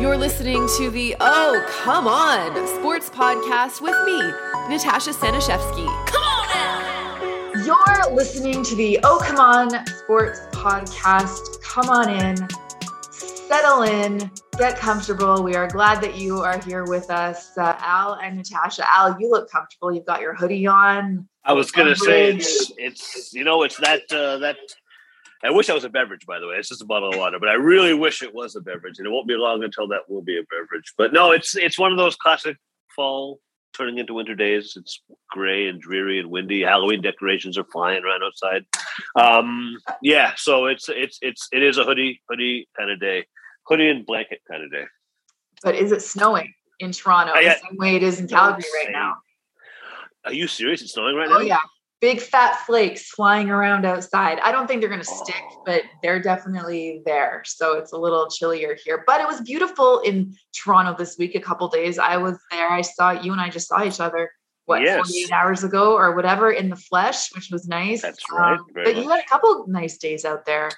You're listening to the Oh Come On Sports Podcast with me, Natasha Staniszewski. Come on now! You're listening to the Oh Come On Sports Podcast. Come on in, settle in, get comfortable. We are glad that you are here with us, uh, Al and Natasha. Al, you look comfortable. You've got your hoodie on. I was gonna say it's, it's you know it's that uh, that I wish I was a beverage, by the way. It's just a bottle of water, but I really wish it was a beverage, and it won't be long until that will be a beverage. But no, it's it's one of those classic fall turning into winter days. It's gray and dreary and windy. Halloween decorations are flying around outside. Um, yeah, so it's it's it's it is a hoodie hoodie kind of day, hoodie and blanket kind of day. But is it snowing in Toronto yeah. the same way it is in Calgary right now? Are you serious? It's snowing right oh, now. Oh yeah, big fat flakes flying around outside. I don't think they're going to stick, oh. but they're definitely there. So it's a little chillier here. But it was beautiful in Toronto this week, a couple days. I was there. I saw you and I just saw each other. What yes. 48 hours ago or whatever in the flesh, which was nice. That's right. Um, but much. you had a couple nice days out there.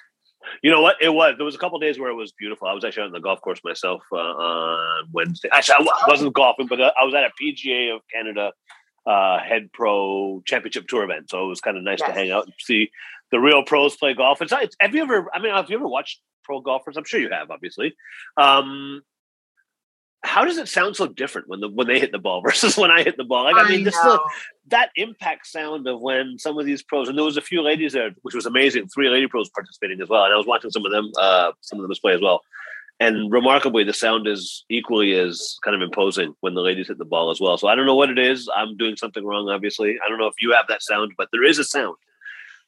You know what? It was. There was a couple days where it was beautiful. I was actually on the golf course myself uh, on Wednesday. Actually, I wasn't golfing, but uh, I was at a PGA of Canada uh, head pro championship tour event. So it was kind of nice yes. to hang out and see the real pros play golf. It's, it's, have you ever, I mean, have you ever watched pro golfers? I'm sure you have, obviously. Um, how does it sound so different when the when they hit the ball versus when I hit the ball? Like, I, I mean, just the, that impact sound of when some of these pros and there was a few ladies there, which was amazing. Three lady pros participating as well, and I was watching some of them, uh, some of them play as well and remarkably, the sound is equally as kind of imposing when the ladies hit the ball as well. So I don't know what it is. I'm doing something wrong, obviously. I don't know if you have that sound, but there is a sound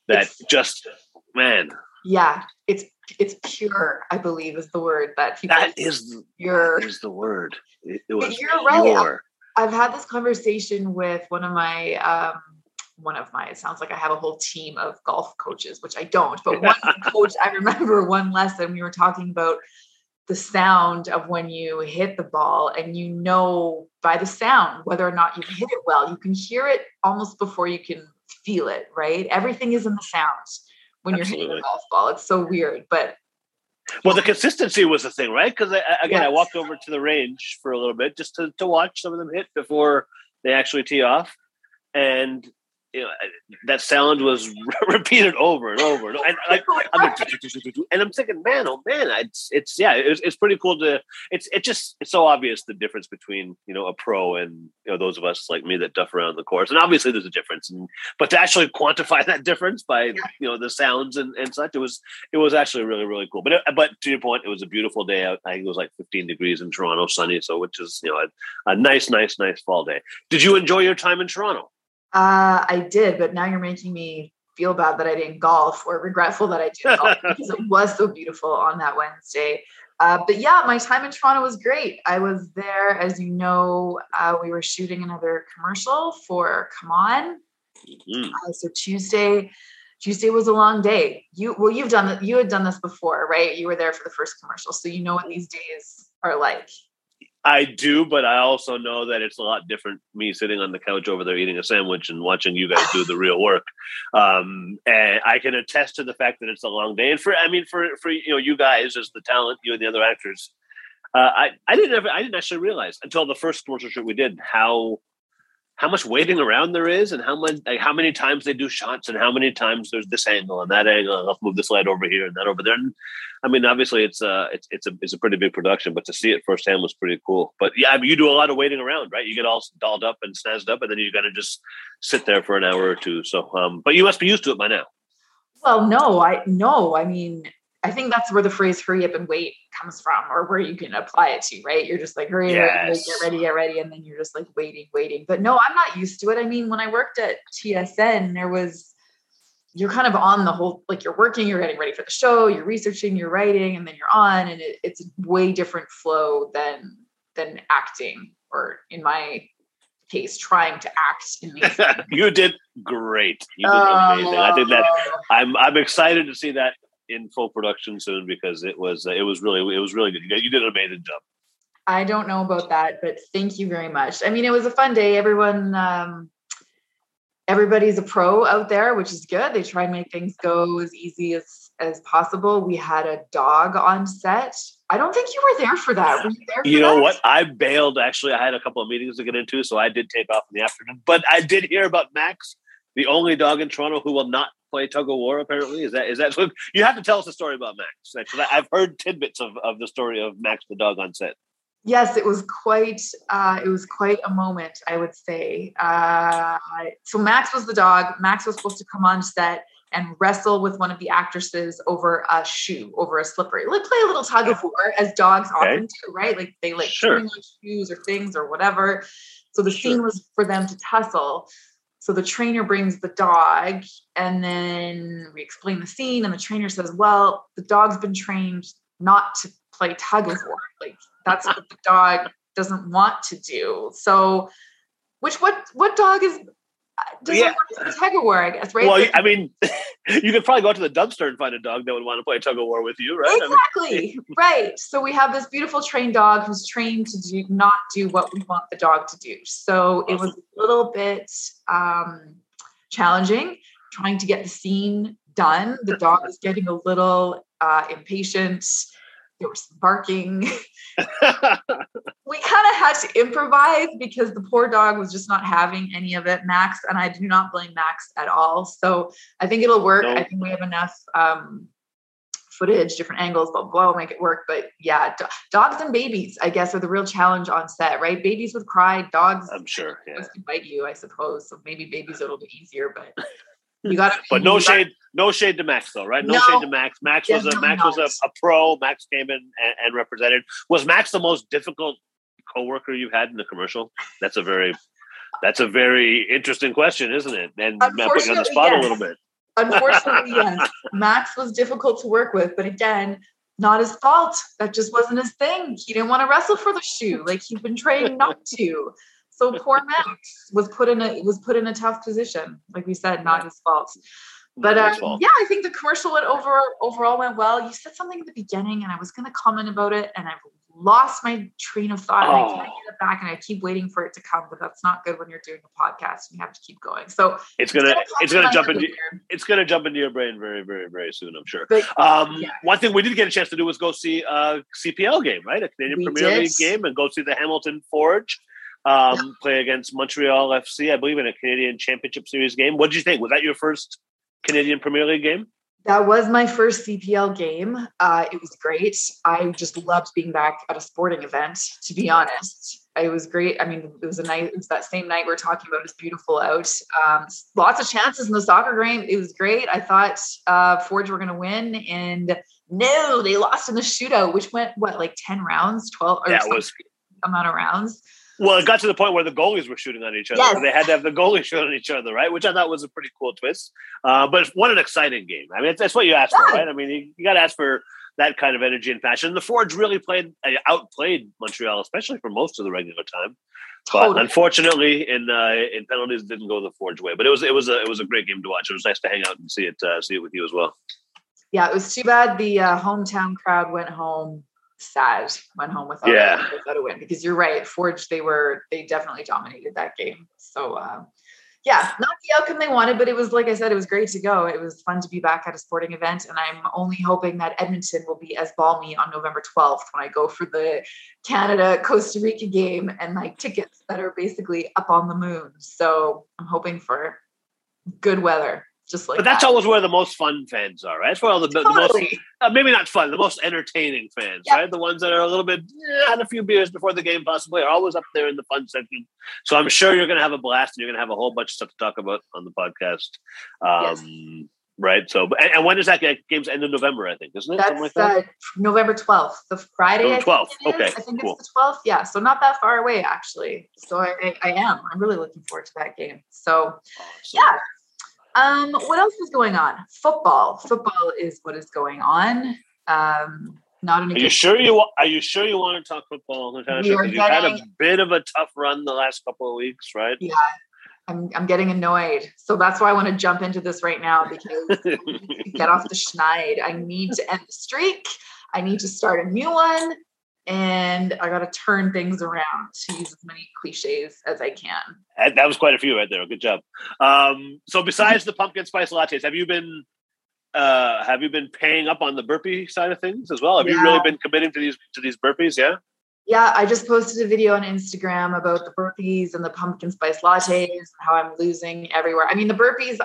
that it's, just, man. Yeah, it's it's pure. I believe is the word that people. That is your is the word. It, it was you're pure. right. I've had this conversation with one of my um, one of my it sounds like I have a whole team of golf coaches, which I don't, but one coach I remember one lesson we were talking about the sound of when you hit the ball and you know by the sound whether or not you hit it well. You can hear it almost before you can feel it right? Everything is in the sounds when Absolutely. you're hitting a golf ball. It's so weird but well the consistency was the thing right? Because again yes. i walked over to the range for a little bit just to, to watch some of them hit before they actually tee off. And you know, that sound was repeated over and over and, and like, I'm like, and I'm thinking, man, oh man, it's it's yeah, it's, it's pretty cool to it's it just it's so obvious the difference between you know a pro and you know those of us like me that duff around the course, and obviously there's a difference, and but to actually quantify that difference by you know the sounds and, and such, it was it was actually really really cool. But it, but to your point, it was a beautiful day out. I think it was like 15 degrees in Toronto, sunny, so which is you know a, a nice nice nice fall day. Did you enjoy your time in Toronto? Uh, I did, but now you're making me feel bad that I didn't golf or regretful that I did golf because it was so beautiful on that Wednesday. Uh, but yeah, my time in Toronto was great. I was there, as you know, uh, we were shooting another commercial for Come On. Mm-hmm. Uh, so Tuesday, Tuesday was a long day. You well, you've done that. you had done this before, right? You were there for the first commercial, so you know what these days are like. I do, but I also know that it's a lot different. Me sitting on the couch over there eating a sandwich and watching you guys do the real work, um, and I can attest to the fact that it's a long day. And for, I mean, for for you know, you guys as the talent, you and the other actors, uh, I I didn't ever, I didn't actually realize until the first commercial shoot we did how how much waiting around there is and how much like how many times they do shots and how many times there's this angle and that angle let's move this light over here and that over there. And i mean obviously it's uh it's it's a it's a pretty big production but to see it firsthand was pretty cool. But yeah I mean, you do a lot of waiting around right? You get all dolled up and snazzed up and then you got to just sit there for an hour or two. So um but you must be used to it by now. Well no i no i mean I think that's where the phrase hurry up and wait comes from, or where you can apply it to, right? You're just like, hurry, yes. get ready, get ready. And then you're just like waiting, waiting. But no, I'm not used to it. I mean, when I worked at TSN, there was, you're kind of on the whole, like you're working, you're getting ready for the show, you're researching, you're writing, and then you're on. And it, it's a way different flow than, than acting, or in my case, trying to act in these. you did great. You did oh, amazing. I think that oh. I'm, I'm excited to see that in full production soon because it was uh, it was really it was really good. You, you did an amazing job. I don't know about that, but thank you very much. I mean, it was a fun day. Everyone, um, everybody's a pro out there, which is good. They try and make things go as easy as as possible. We had a dog on set. I don't think you were there for that. Were you there? you know that? what? I bailed. Actually, I had a couple of meetings to get into, so I did take off in the afternoon. But I did hear about Max, the only dog in Toronto who will not play tug of war. Apparently, is that is that? You have to tell us a story about Max. I've heard tidbits of, of the story of Max the dog on set. Yes, it was quite. Uh, it was quite a moment, I would say. Uh, so Max was the dog. Max was supposed to come on set and wrestle with one of the actresses over a shoe, over a slipper. Like play a little tug of war, as dogs okay. often do, right? Like they like sure. on shoes or things or whatever. So the sure. scene was for them to tussle. So the trainer brings the dog, and then we explain the scene, and the trainer says, "Well, the dog's been trained not to play tug of war. Like that's what the dog doesn't want to do." So, which what what dog is doesn't yeah. want to play tug of war, I guess, right? Well, I mean, you could probably go out to the dumpster and find a dog that would want to play tug of war with you, right? Exactly. I mean, right. So we have this beautiful trained dog who's trained to do not do what we want the dog to do. So awesome. it was a little bit um, challenging trying to get the scene done. The dog was getting a little uh, impatient there was barking. we kind of had to improvise because the poor dog was just not having any of it. Max, and I do not blame Max at all. So I think it'll work. I think we have enough um, footage, different angles, blah, blah, blah, make it work. But yeah, do- dogs and babies, I guess, are the real challenge on set, right? Babies would cry, dogs. I'm sure. Yeah. bite you, I suppose. So maybe babies a little bit easier, but you got But no shade, no shade to Max though, right? No, no shade to Max. Max was a Max was a, a, pro. Max came in and, and, represented. Was Max the most difficult coworker you've had in the commercial? That's a very that's a very interesting question, isn't it? And putting you on the spot yes. a little bit. Unfortunately, yes. Max was difficult to work with, but again, not his fault. That just wasn't his thing. He didn't want to wrestle for the shoe. Like he'd been trained not to. So poor Max was put in a was put in a tough position. Like we said, not his fault. But uh, yeah, I think the commercial went over overall went well. You said something at the beginning, and I was going to comment about it, and I've lost my train of thought. Oh. And I can't oh. get it back, and I keep waiting for it to come. But that's not good when you're doing a podcast. And you have to keep going. So it's gonna it's gonna jump into it's gonna jump into your brain very very very soon. I'm sure. But, um, yeah. One thing we did get a chance to do was go see a CPL game, right? A Canadian we Premier did. League game, and go see the Hamilton Forge um, play against Montreal FC, I believe, in a Canadian Championship Series game. What did you think? Was that your first Canadian Premier League game? That was my first CPL game. Uh, it was great. I just loved being back at a sporting event, to be honest. It was great. I mean, it was a night, it was that same night we are talking about. It's beautiful out. Um, lots of chances in the soccer game. It was great. I thought uh, Forge were going to win, and no, they lost in the shootout, which went, what, like 10 rounds, 12 or yeah, was amount of rounds. Well, it got to the point where the goalies were shooting on each other. Yes. They had to have the goalies shoot on each other, right? Which I thought was a pretty cool twist. Uh, but what an exciting game! I mean, that's what you asked yeah. for, right? I mean, you, you got to ask for that kind of energy and passion. The Forge really played uh, outplayed Montreal, especially for most of the regular time. But totally. unfortunately, in uh, in penalties, it didn't go the Forge way. But it was it was a it was a great game to watch. It was nice to hang out and see it uh, see it with you as well. Yeah, it was too bad the uh, hometown crowd went home sad went home without, yeah. a, without a win because you're right forge they were they definitely dominated that game. So uh, yeah not the outcome they wanted but it was like i said it was great to go. It was fun to be back at a sporting event and i'm only hoping that edmonton will be as balmy on november 12th when i go for the canada costa rica game and my tickets that are basically up on the moon. So i'm hoping for good weather just like but that's that. always where the most fun fans are right that's where all the, totally. the most uh, maybe not fun the most entertaining fans yep. right the ones that are a little bit eh, had a few beers before the game possibly are always up there in the fun section so i'm sure you're going to have a blast and you're going to have a whole bunch of stuff to talk about on the podcast um, yes. Right. So, and, and, when does that game's end in November? I think, isn't it? That's like that? uh, November twelth, the Friday. Twelfth. Okay. I think cool. it's the twelfth. Yeah. So not that far away, actually. So I, I, I, am. I'm really looking forward to that game. So, awesome. yeah. Um, what else is going on? Football. Football is what is going on. Um, not an. Are you sure you are you sure you want to talk football, Natasha? Because you've had a bit of a tough run the last couple of weeks, right? Yeah, I'm I'm getting annoyed. So that's why I want to jump into this right now because get off the schneid. I need to end the streak. I need to start a new one and I got to turn things around to use as many cliches as I can. That was quite a few right there. Good job. Um, so, besides the pumpkin spice lattes, have you been uh, have you been paying up on the burpee side of things as well? Have yeah. you really been committing to these to these burpees? Yeah. Yeah, I just posted a video on Instagram about the burpees and the pumpkin spice lattes and how I'm losing everywhere. I mean, the burpees,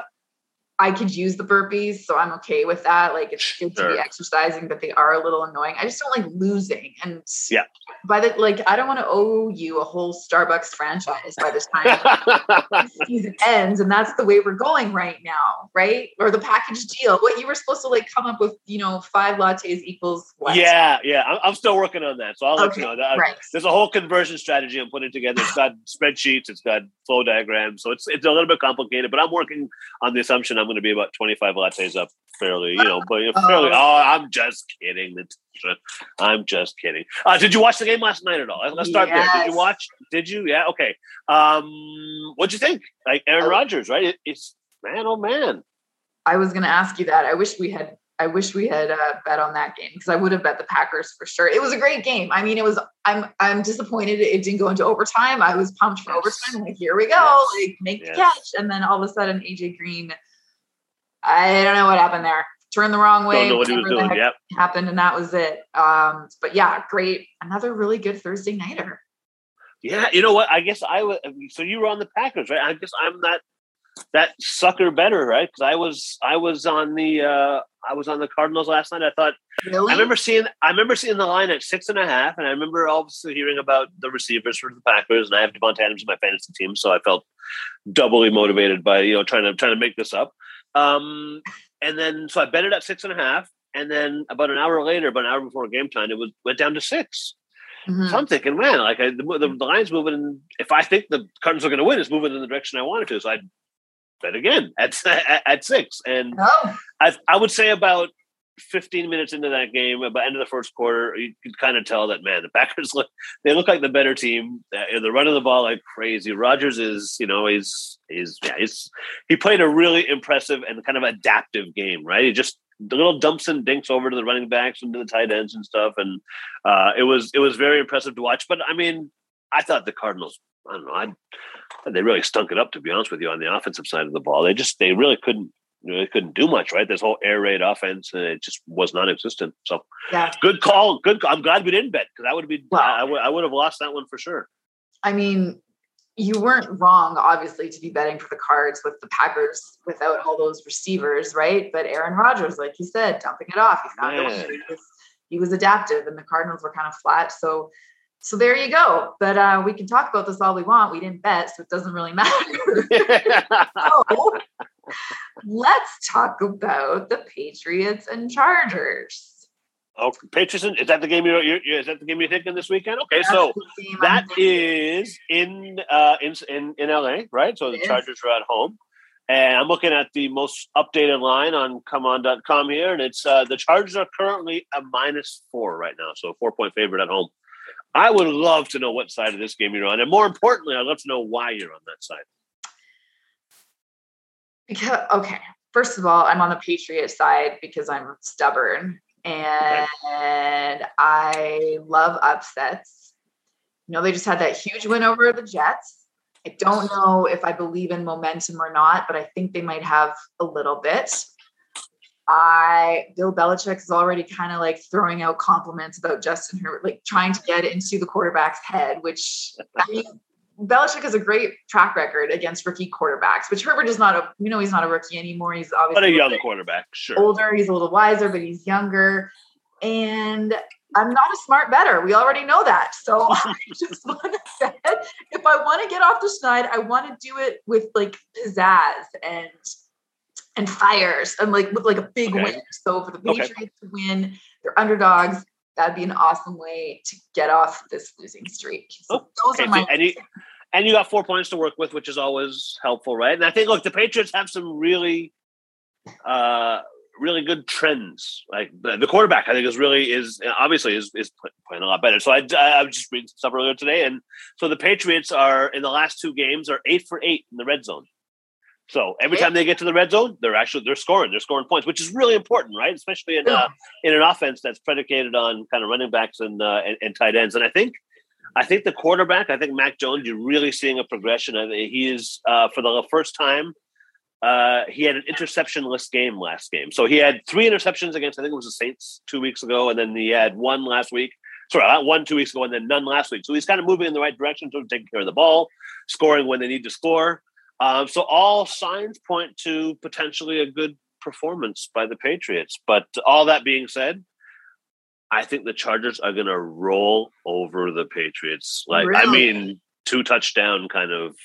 I could use the burpees, so I'm okay with that. Like it's good sure. to be exercising, but they are a little annoying. I just don't like losing. And yeah, by the like, I don't want to owe you a whole Starbucks franchise by the time season ends, and that's the way we're going right now, right? Or the package deal. What you were supposed to like come up with, you know, five lattes equals what? Yeah, yeah. I'm, I'm still working on that, so I'll let you know. That, uh, right. There's a whole conversion strategy I'm putting together. It's got spreadsheets, it's got flow diagrams, so it's it's a little bit complicated, but I'm working on the assumption I'm going to be about 25 lattes up fairly, you know, but fairly. Oh, I'm just kidding. I'm just kidding. Uh, did you watch the game last night at all? Let's start yes. there. Did you watch? Did you? Yeah. Okay. Um, what'd you think? Like Aaron oh. Rodgers, right? It, it's man, oh man. I was going to ask you that. I wish we had. I wish we had uh, bet on that game because I would have bet the Packers for sure. It was a great game. I mean, it was. I'm. I'm disappointed it didn't go into overtime. I was pumped for yes. overtime. Like, here we go. Yes. Like, make the catch, and then all of a sudden, AJ Green I don't know what happened there. Turned the wrong way. Don't know what he was doing. Yep. Happened, and that was it. Um, but yeah, great. Another really good Thursday nighter. Yeah, you know what? I guess I was. So you were on the Packers, right? I guess I'm that that sucker better, right? Because I was I was on the uh I was on the Cardinals last night. I thought really? I remember seeing I remember seeing the line at six and a half, and I remember obviously hearing about the receivers for the Packers, and I have Davante Adams in my fantasy team, so I felt doubly motivated by you know trying to trying to make this up. Um, and then so I bet it at six and a half, and then about an hour later, about an hour before game time, it was went down to 6 mm-hmm. So I'm thinking, man, like I, the, the, the line's moving. In, if I think the Cardinals are going to win, it's moving in the direction I wanted to. So I bet again at at, at six, and oh. I I would say about 15 minutes into that game, by end of the first quarter, you could kind of tell that man, the Packers look they look like the better team. Uh, they're running the ball like crazy. Rodgers is, you know, he's he's yeah, he's he played a really impressive and kind of adaptive game, right? He just the little dumps and dinks over to the running backs and to the tight ends and stuff, and uh, it was it was very impressive to watch. But I mean, I thought the Cardinals, I don't know, I they really stunk it up to be honest with you on the offensive side of the ball. They just they really couldn't you know, they couldn't do much, right? This whole air raid offense, and it just was non-existent. So, yeah, good call. Good. Call. I'm glad we didn't bet because I would have been. Well, I, I would have lost that one for sure. I mean, you weren't wrong, obviously, to be betting for the Cards with the Packers without all those receivers, right? But Aaron Rodgers, like you said, dumping it off. He found it. He was, he was adaptive, and the Cardinals were kind of flat. So so there you go. But uh, we can talk about this all we want. We didn't bet, so it doesn't really matter. so let's talk about the Patriots and Chargers. Oh, Patriots! Is that the game you're, you're, Is that the game you're thinking this weekend? Okay, That's so that is in uh, in in in LA, right? So the Chargers are at home, and I'm looking at the most updated line on ComeOn.com here, and it's uh, the Chargers are currently a minus four right now, so four point favorite at home. I would love to know what side of this game you're on, and more importantly, I'd love to know why you're on that side. Because okay, first of all, I'm on the Patriot side because I'm stubborn and. I love upsets. You know, they just had that huge win over the Jets. I don't know if I believe in momentum or not, but I think they might have a little bit. I Bill Belichick is already kind of like throwing out compliments about Justin Herbert, like trying to get into the quarterback's head, which I mean, Belichick has a great track record against rookie quarterbacks, which Herbert is not a, you know, he's not a rookie anymore. He's obviously but a young quarterback, sure. Older, he's a little wiser, but he's younger. And I'm not a smart better. We already know that. So I just want to say, if I want to get off the schneid, I want to do it with like pizzazz and and fires and like with like a big okay. win. So for the Patriots okay. to win, they're underdogs. That'd be an awesome way to get off this losing streak. So oh, those okay. are my and you, and you got four points to work with, which is always helpful, right? And I think look, the Patriots have some really uh really good trends. Like the, the quarterback, I think is really is obviously is is playing a lot better. So I I was just reading some stuff earlier today, and so the Patriots are in the last two games are eight for eight in the red zone. So every time they get to the red zone, they're actually they're scoring. They're scoring points, which is really important, right? Especially in uh, in an offense that's predicated on kind of running backs and, uh, and, and tight ends. And I think I think the quarterback, I think Mac Jones, you're really seeing a progression. I think he is uh, for the first time uh, he had an interceptionless game last game. So he had three interceptions against, I think it was the Saints two weeks ago, and then he had one last week. Sorry, one two weeks ago, and then none last week. So he's kind of moving in the right direction to taking care of the ball, scoring when they need to score. Um, so all signs point to potentially a good performance by the Patriots. But all that being said, I think the Chargers are going to roll over the Patriots. Like, really? I mean, two touchdown kind of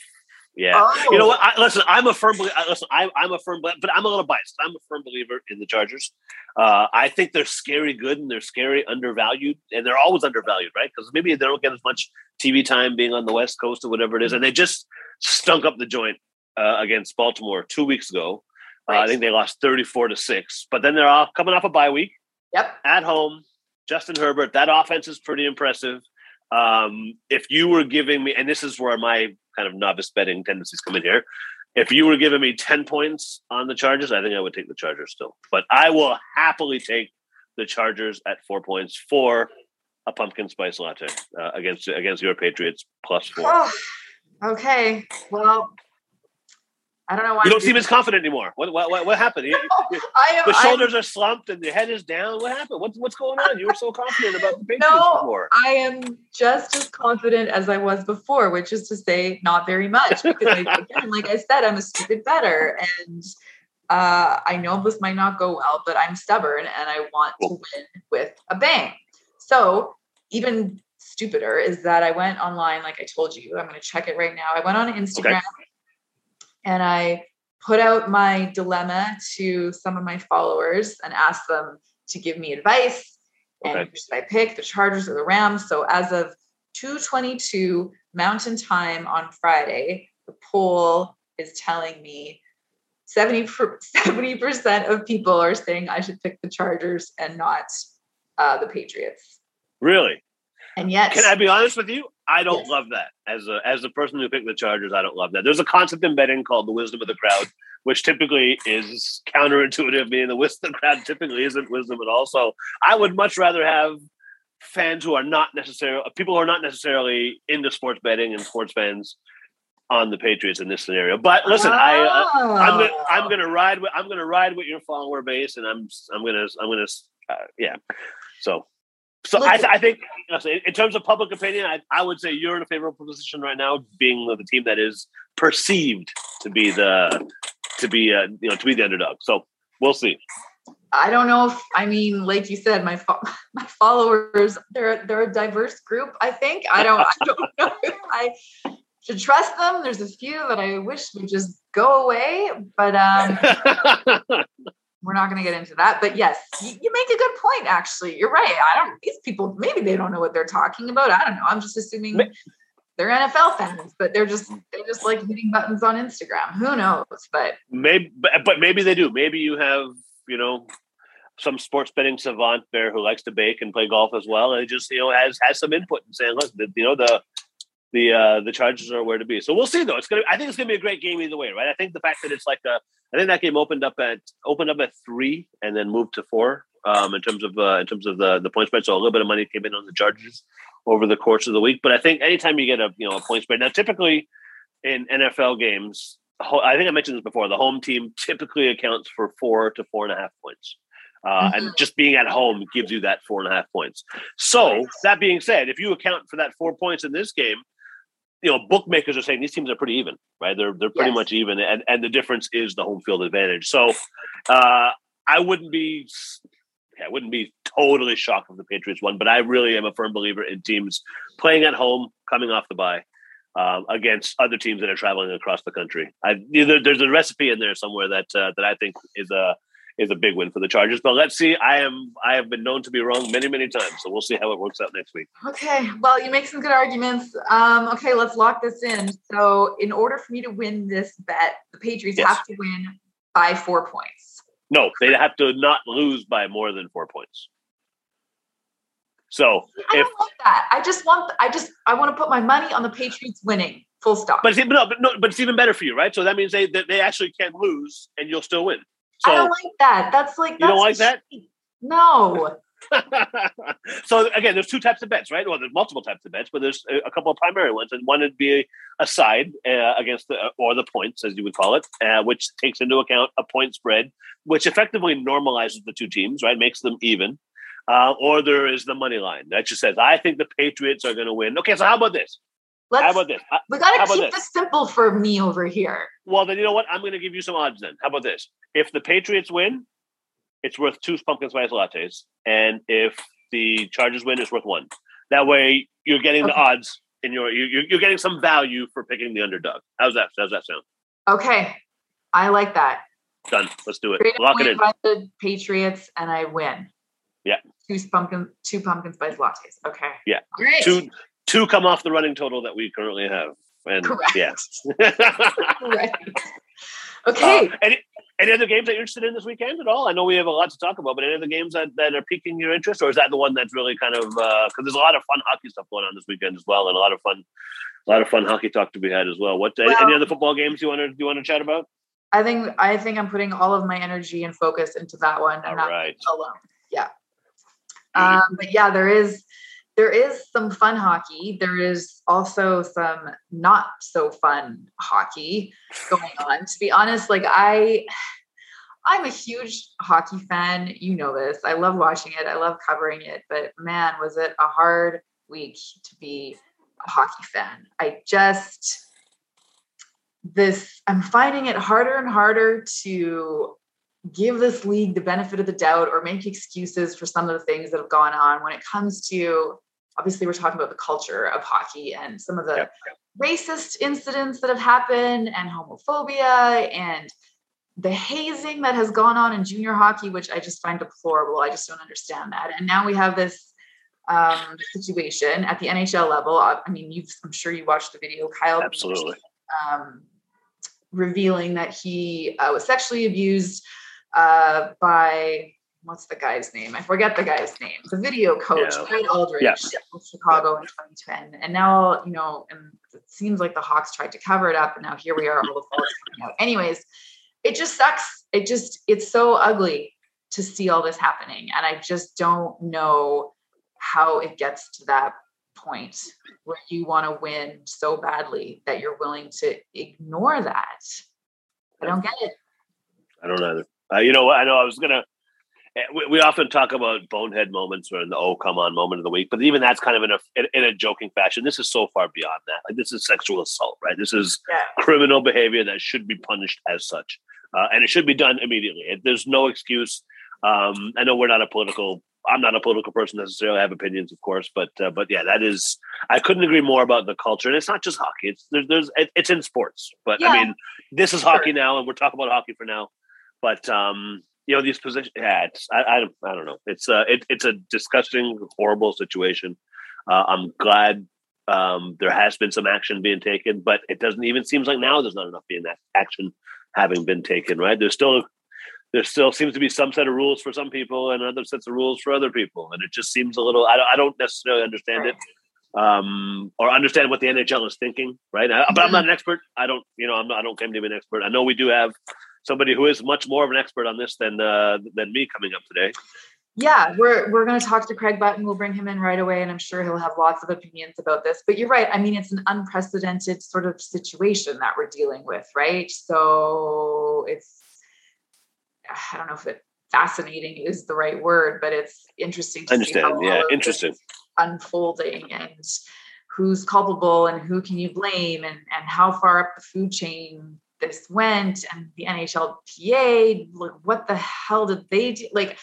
yeah, oh. you know what? I, listen, I'm a firm. Listen, I, I'm a firm, but I'm a little biased. I'm a firm believer in the Chargers. Uh, I think they're scary good and they're scary undervalued, and they're always undervalued, right? Because maybe they don't get as much TV time being on the West Coast or whatever it is, and they just stunk up the joint uh, against Baltimore two weeks ago. Right. Uh, I think they lost 34 to six, but then they're off coming off a bye week. Yep, at home. Justin Herbert, that offense is pretty impressive. Um, if you were giving me, and this is where my kind of novice betting tendencies come in here. If you were giving me 10 points on the Chargers, I think I would take the Chargers still. But I will happily take the Chargers at four points for a pumpkin spice latte uh, against against your Patriots plus four. Oh, okay. Well, I don't know why. You don't seem as confident anymore. What what what, what happened? No, I, the shoulders I, are slumped and the head is down. What happened? What's what's going on? You were so confident about the Patriots no, before. I am just as confident as I was before, which is to say, not very much. Because I, again, like I said, I'm a stupid better, and uh, I know this might not go well, but I'm stubborn and I want to win with a bang. So even stupider is that I went online, like I told you. I'm going to check it right now. I went on Instagram. Okay and I put out my dilemma to some of my followers and asked them to give me advice. Okay. And who should I pick, the Chargers or the Rams? So as of 222 Mountain Time on Friday, the poll is telling me 70 percent of people are saying I should pick the Chargers and not uh, the Patriots. Really? And yet, can I be honest with you? I don't yes. love that as a as a person who picked the Chargers. I don't love that. There's a concept in betting called the wisdom of the crowd, which typically is counterintuitive. Meaning the wisdom of the crowd typically isn't wisdom at all. So I would much rather have fans who are not necessarily people who are not necessarily into sports betting and sports fans on the Patriots in this scenario. But listen, oh. I uh, I'm gonna, I'm going to ride with I'm going to ride with your follower base, and I'm I'm going to I'm going to uh, yeah. So so I, th- I, think in terms of public opinion, I, I, would say you're in a favorable position right now, being the team that is perceived to be the to be uh, you know to be the underdog. So we'll see. I don't know if I mean, like you said, my fo- my followers they're they're a diverse group. I think I don't I don't know if I should trust them. There's a few that I wish would just go away, but um, we're not going to get into that. But yes, you, you, make a good point. Actually, you're right. I don't. These people maybe they don't know what they're talking about. I don't know. I'm just assuming they're NFL fans, but they're just they're just like hitting buttons on Instagram. Who knows? But maybe, but maybe they do. Maybe you have you know some sports betting savant there who likes to bake and play golf as well, and just you know has has some input and saying, listen, you know the the uh, the Chargers are where to be. So we'll see though. It's gonna. I think it's gonna be a great game either way, right? I think the fact that it's like a. I think that game opened up at opened up at three and then moved to four um, in terms of uh, in terms of the the point spread. So a little bit of money came in on the Chargers over the course of the week. But I think anytime you get a you know a point spread now, typically in NFL games, I think I mentioned this before. The home team typically accounts for four to four and a half points. Uh, mm-hmm. And just being at home gives you that four and a half points. So that being said, if you account for that four points in this game, you know, bookmakers are saying these teams are pretty even, right? They're they're pretty yes. much even, and and the difference is the home field advantage. So, uh, I wouldn't be, I wouldn't be totally shocked if the Patriots won, but I really am a firm believer in teams playing at home, coming off the bye. Um, against other teams that are traveling across the country, I, there's a recipe in there somewhere that uh, that I think is a is a big win for the Chargers. But let's see. I am I have been known to be wrong many many times, so we'll see how it works out next week. Okay. Well, you make some good arguments. Um, okay, let's lock this in. So, in order for me to win this bet, the Patriots yes. have to win by four points. No, they have to not lose by more than four points. So I if, don't want that. I just want I just I want to put my money on the Patriots winning. Full stop. But it's, no, but no, but it's even better for you, right? So that means they they actually can lose and you'll still win. So, I don't like that. That's like you don't like that. No. so again, there's two types of bets, right? Well, there's multiple types of bets, but there's a couple of primary ones, and one would be a side uh, against the or the points, as you would call it, uh, which takes into account a point spread, which effectively normalizes the two teams, right? Makes them even. Uh, or there is the money line that just says, "I think the Patriots are going to win." Okay, so how about this? Let's, how about this? We got to keep this? this simple for me over here. Well, then you know what? I'm going to give you some odds. Then, how about this? If the Patriots win, it's worth two pumpkin spice lattes, and if the Chargers win, it's worth one. That way, you're getting okay. the odds, and you're you're getting some value for picking the underdog. How's that? How's that sound? Okay, I like that. Done. Let's do it. Lock it in. By the Patriots, and I win. Yeah. Two pumpkin, two pumpkin spice lattes. Okay. Yeah. Great. Two, two come off the running total that we currently have. And Correct. yes. right. Okay. Uh, any, any other games that you're interested in this weekend at all? I know we have a lot to talk about, but any other games that, that are piquing your interest, or is that the one that's really kind of because uh, there's a lot of fun hockey stuff going on this weekend as well, and a lot of fun, a lot of fun hockey talk to be had as well. What well, any other football games you want to you want to chat about? I think I think I'm putting all of my energy and focus into that one, and all right. alone. Yeah. Um, but yeah, there is there is some fun hockey. There is also some not so fun hockey going on. to be honest, like I I'm a huge hockey fan. You know this. I love watching it. I love covering it. But man, was it a hard week to be a hockey fan. I just this I'm finding it harder and harder to give this league the benefit of the doubt or make excuses for some of the things that have gone on when it comes to obviously we're talking about the culture of hockey and some of the yep. racist incidents that have happened and homophobia and the hazing that has gone on in junior hockey which i just find deplorable. I just don't understand that. And now we have this um, situation at the nhl level. I mean you've i'm sure you watched the video. Kyle absolutely. Um, revealing that he uh, was sexually abused uh, by what's the guy's name? I forget the guy's name. The video coach, yeah. Craig Aldrich, yeah. Chicago in 2010. And now, you know, and it seems like the Hawks tried to cover it up, and now here we are, all the falls coming out. Anyways, it just sucks. It just it's so ugly to see all this happening, and I just don't know how it gets to that point where you want to win so badly that you're willing to ignore that. I don't get it. I don't either. Uh, you know, I know I was gonna. Eh, we, we, often talk about bonehead moments or the oh come on moment of the week, but even that's kind of in a in a joking fashion. This is so far beyond that. Like this is sexual assault, right? This is yeah. criminal behavior that should be punished as such, uh, and it should be done immediately. There's no excuse. Um, I know we're not a political. I'm not a political person necessarily. I have opinions, of course, but uh, but yeah, that is. I couldn't agree more about the culture, and it's not just hockey. It's there's, there's it's in sports, but yeah. I mean, this is hockey now, and we're talking about hockey for now. But um, you know, these positions. Yeah, it's, I, I, I don't know. It's uh, it, it's a disgusting, horrible situation. Uh, I'm glad um, there has been some action being taken, but it doesn't even seems like now there's not enough being that action having been taken. Right? There's still there still seems to be some set of rules for some people and other sets of rules for other people, and it just seems a little. I don't, I don't necessarily understand it um, or understand what the NHL is thinking, right? I, but I'm not an expert. I don't, you know, I'm not, I don't claim to be an expert. I know we do have somebody who is much more of an expert on this than uh, than me coming up today. Yeah, we're we're going to talk to Craig Button. We'll bring him in right away, and I'm sure he'll have lots of opinions about this. But you're right. I mean, it's an unprecedented sort of situation that we're dealing with, right? So it's I don't know if it fascinating is the right word, but it's interesting to understand. yeah, interesting unfolding and who's culpable and who can you blame and and how far up the food chain this went and the NHLPA, like what the hell did they do? Like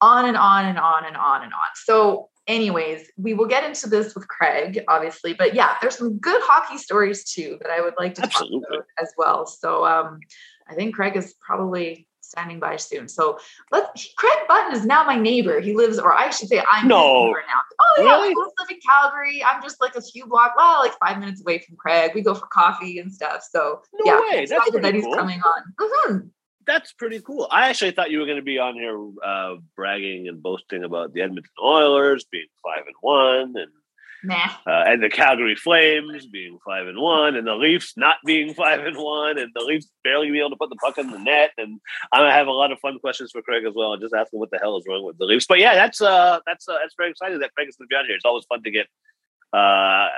on and on and on and on and on. So, anyways, we will get into this with Craig, obviously, but yeah, there's some good hockey stories too that I would like to Absolutely. talk about as well. So, um, I think Craig is probably standing by soon. So let's. Craig Button is now my neighbor. He lives, or I should say, I'm no. his neighbor now. Oh yeah, really? we both live in Calgary. I'm just like a few block, well, like five minutes away from Craig. We go for coffee and stuff. So no yeah, way. That's pretty that he's cool. coming on. Mm-hmm. That's pretty cool. I actually thought you were going to be on here uh, bragging and boasting about the Edmonton Oilers being five and one and Nah. Uh, and the Calgary Flames being five and one, and the Leafs not being five and one, and the Leafs barely being able to put the puck in the net. And I'm gonna have a lot of fun questions for Craig as well. And just asking what the hell is wrong with the Leafs. But yeah, that's uh that's uh, that's very exciting that Craig is gonna be on here. It's always fun to get uh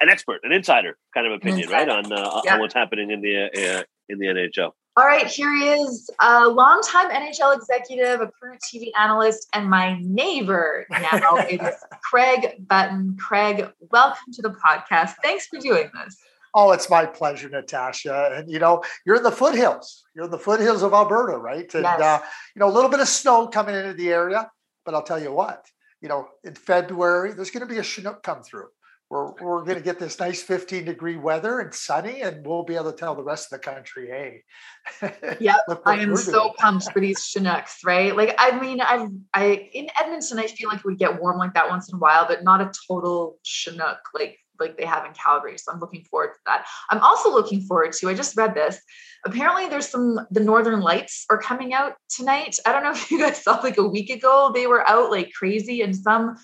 an expert, an insider kind of opinion, insider. right, on uh, yeah. on what's happening in the uh, in the NHL. All right, here he is, a longtime NHL executive, a current TV analyst, and my neighbor now. it's Craig Button. Craig, welcome to the podcast. Thanks for doing this. Oh, it's my pleasure, Natasha. And you know, you're in the foothills. You're in the foothills of Alberta, right? And yes. uh, you know, a little bit of snow coming into the area, but I'll tell you what. You know, in February, there's going to be a Chinook come through we're, we're going to get this nice 15 degree weather and sunny and we'll be able to tell the rest of the country hey yeah i am so pumped for these chinooks right? Like i mean I'm i in edmonton i feel like we get warm like that once in a while but not a total chinook like like they have in calgary so i'm looking forward to that. I'm also looking forward to i just read this apparently there's some the northern lights are coming out tonight. I don't know if you guys saw like a week ago they were out like crazy and some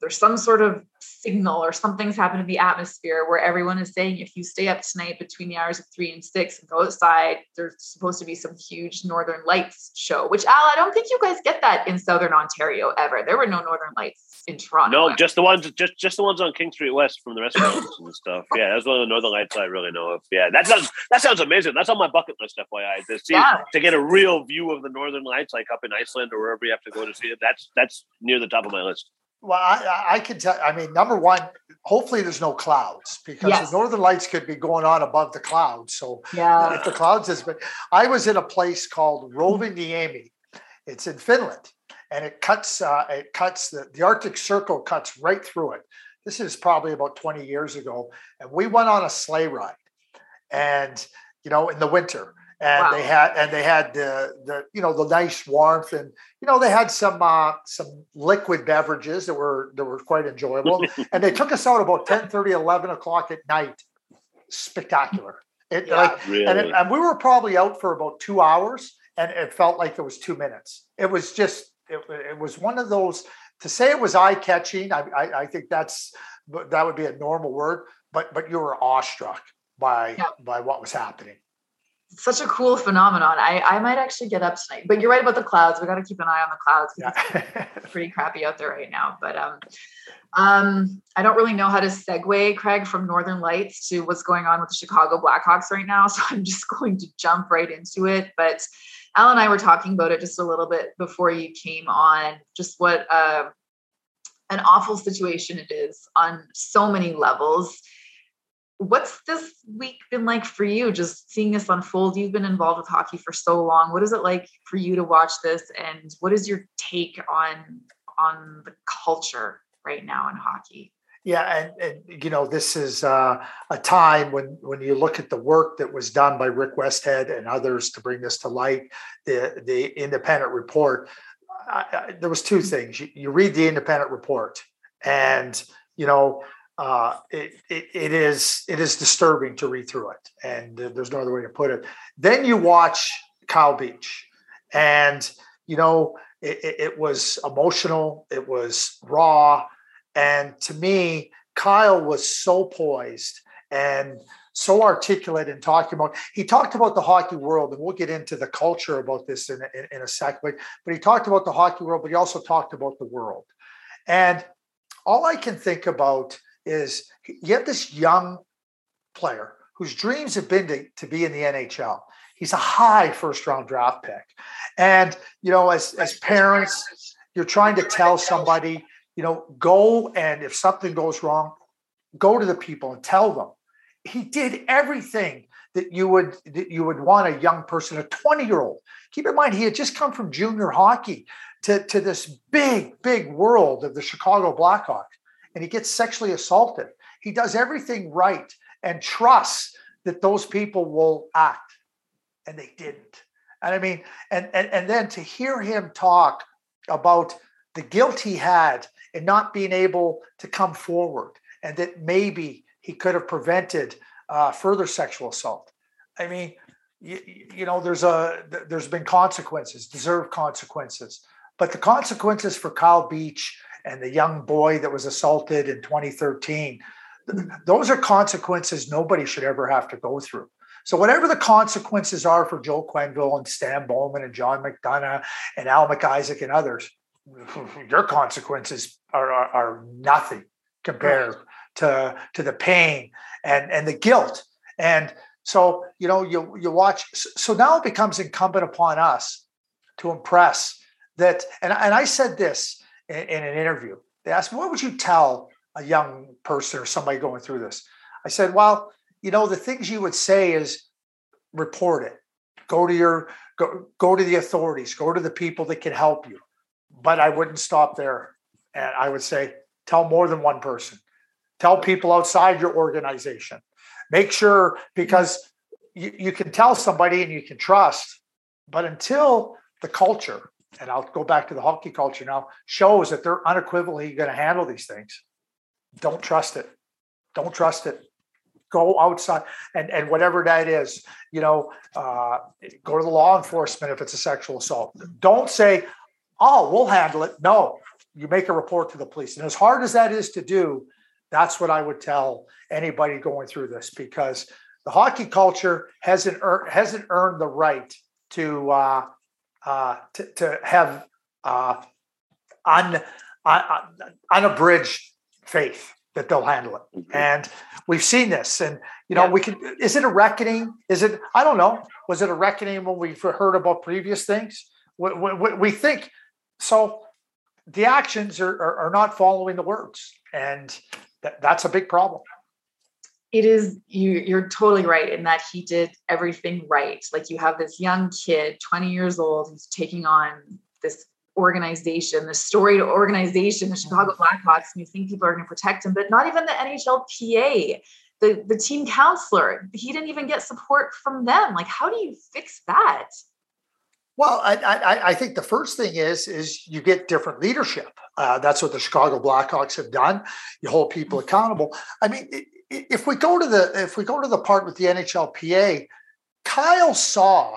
there's some sort of signal or something's happened to the atmosphere where everyone is saying if you stay up tonight between the hours of three and six and go outside, there's supposed to be some huge northern lights show. Which Al, I don't think you guys get that in southern Ontario ever. There were no northern lights in Toronto. No, just the ones just just the ones on King Street West from the restaurants and stuff. Yeah, that's one of the northern lights I really know of. Yeah, that sounds that sounds amazing. That's on my bucket list, FYI. To see yeah. to get a real view of the northern lights, like up in Iceland or wherever you have to go to see it. That's that's near the top of my list. Well, I, I can tell. I mean, number one, hopefully there's no clouds because yes. the northern lights could be going on above the clouds. So yeah. if the clouds is, but I was in a place called Rovaniemi. It's in Finland, and it cuts. Uh, it cuts the the Arctic Circle cuts right through it. This is probably about 20 years ago, and we went on a sleigh ride, and you know, in the winter, and wow. they had and they had the the you know the nice warmth and you know they had some uh some liquid beverages that were that were quite enjoyable and they took us out about 10 30 11 o'clock at night spectacular it yeah, like really? and, it, and we were probably out for about two hours and it felt like it was two minutes it was just it, it was one of those to say it was eye-catching I, I, I think that's that would be a normal word but but you were awestruck by yeah. by what was happening such a cool phenomenon. I, I might actually get up tonight. But you're right about the clouds. We got to keep an eye on the clouds. Yeah. It's pretty crappy out there right now. But um, um, I don't really know how to segue, Craig, from Northern Lights to what's going on with the Chicago Blackhawks right now. So I'm just going to jump right into it. But Al and I were talking about it just a little bit before you came on, just what uh, an awful situation it is on so many levels what's this week been like for you? Just seeing this unfold you've been involved with hockey for so long. What is it like for you to watch this? And what is your take on on the culture right now in hockey? Yeah and, and you know this is uh, a time when when you look at the work that was done by rick westhead and others to bring this to light the the independent report. I, I, there was two things. You, you read the independent report and you know uh, it, it, it is it is disturbing to read through it, and there's no other way to put it. Then you watch Kyle Beach, and you know it, it was emotional, it was raw, and to me, Kyle was so poised and so articulate in talking about he talked about the hockey world and we'll get into the culture about this in, in, in a sec but, but he talked about the hockey world but he also talked about the world and all i can think about is you have this young player whose dreams have been to, to be in the NHL. He's a high first round draft pick. And, you know, as, as parents, you're trying to tell somebody, you know, go and if something goes wrong, go to the people and tell them. He did everything that you would that you would want a young person, a 20 year old. Keep in mind, he had just come from junior hockey to, to this big, big world of the Chicago Blackhawks and he gets sexually assaulted. He does everything right and trusts that those people will act. And they didn't. And I mean, and, and, and then to hear him talk about the guilt he had in not being able to come forward and that maybe he could have prevented uh, further sexual assault. I mean, you, you know, there's a there's been consequences, deserved consequences, but the consequences for Kyle Beach and the young boy that was assaulted in 2013. Those are consequences nobody should ever have to go through. So whatever the consequences are for Joe Quenneville and Stan Bowman and John McDonough and Al MacIsaac and others, your consequences are, are, are nothing compared to, to the pain and, and the guilt. And so, you know, you, you watch. So now it becomes incumbent upon us to impress that. And, and I said this in, in an interview. They asked, me, what would you tell a young person or somebody going through this? I said, well, you know, the things you would say is report it. Go to your go, go to the authorities, go to the people that can help you. But I wouldn't stop there. And I would say, tell more than one person. Tell people outside your organization. Make sure because you, you can tell somebody and you can trust, but until the culture, and I'll go back to the hockey culture now, shows that they're unequivocally going to handle these things, don't trust it. Don't trust it go outside and, and whatever that is, you know, uh, go to the law enforcement if it's a sexual assault. Don't say, oh, we'll handle it. No, you make a report to the police. And as hard as that is to do, that's what I would tell anybody going through this because the hockey culture hasn't earned, hasn't earned the right to uh, uh, to, to have uh, un, un, unabridged faith that they'll handle it. Mm-hmm. And we've seen this. And, you know, yeah. we can, is it a reckoning? Is it, I don't know. Was it a reckoning when we heard about previous things? We, we, we think so. The actions are, are, are, not following the words. And that, that's a big problem. It is you you're totally right in that he did everything right. Like you have this young kid, 20 years old, who's taking on this organization, the storied organization, the Chicago Blackhawks, and you think people are going to protect him, but not even the NHLPA, the, the team counselor, he didn't even get support from them. Like, how do you fix that? Well, I, I, I think the first thing is is you get different leadership. Uh, that's what the Chicago Blackhawks have done. You hold people accountable. I mean, if we go to the if we go to the part with the NHLPA, Kyle saw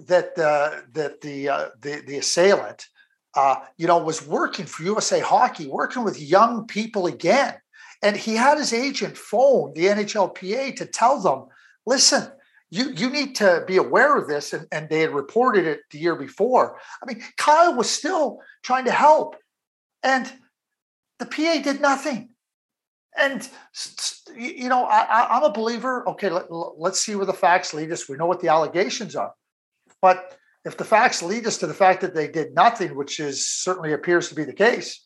that the that the uh, the the assailant uh, you know, was working for USA Hockey, working with young people again. And he had his agent phone the NHLPA to tell them, listen, you, you need to be aware of this. And, and they had reported it the year before. I mean, Kyle was still trying to help. And the PA did nothing. And, you know, I, am a believer. Okay, let, let's see where the facts lead us. We know what the allegations are. But if the facts lead us to the fact that they did nothing, which is certainly appears to be the case,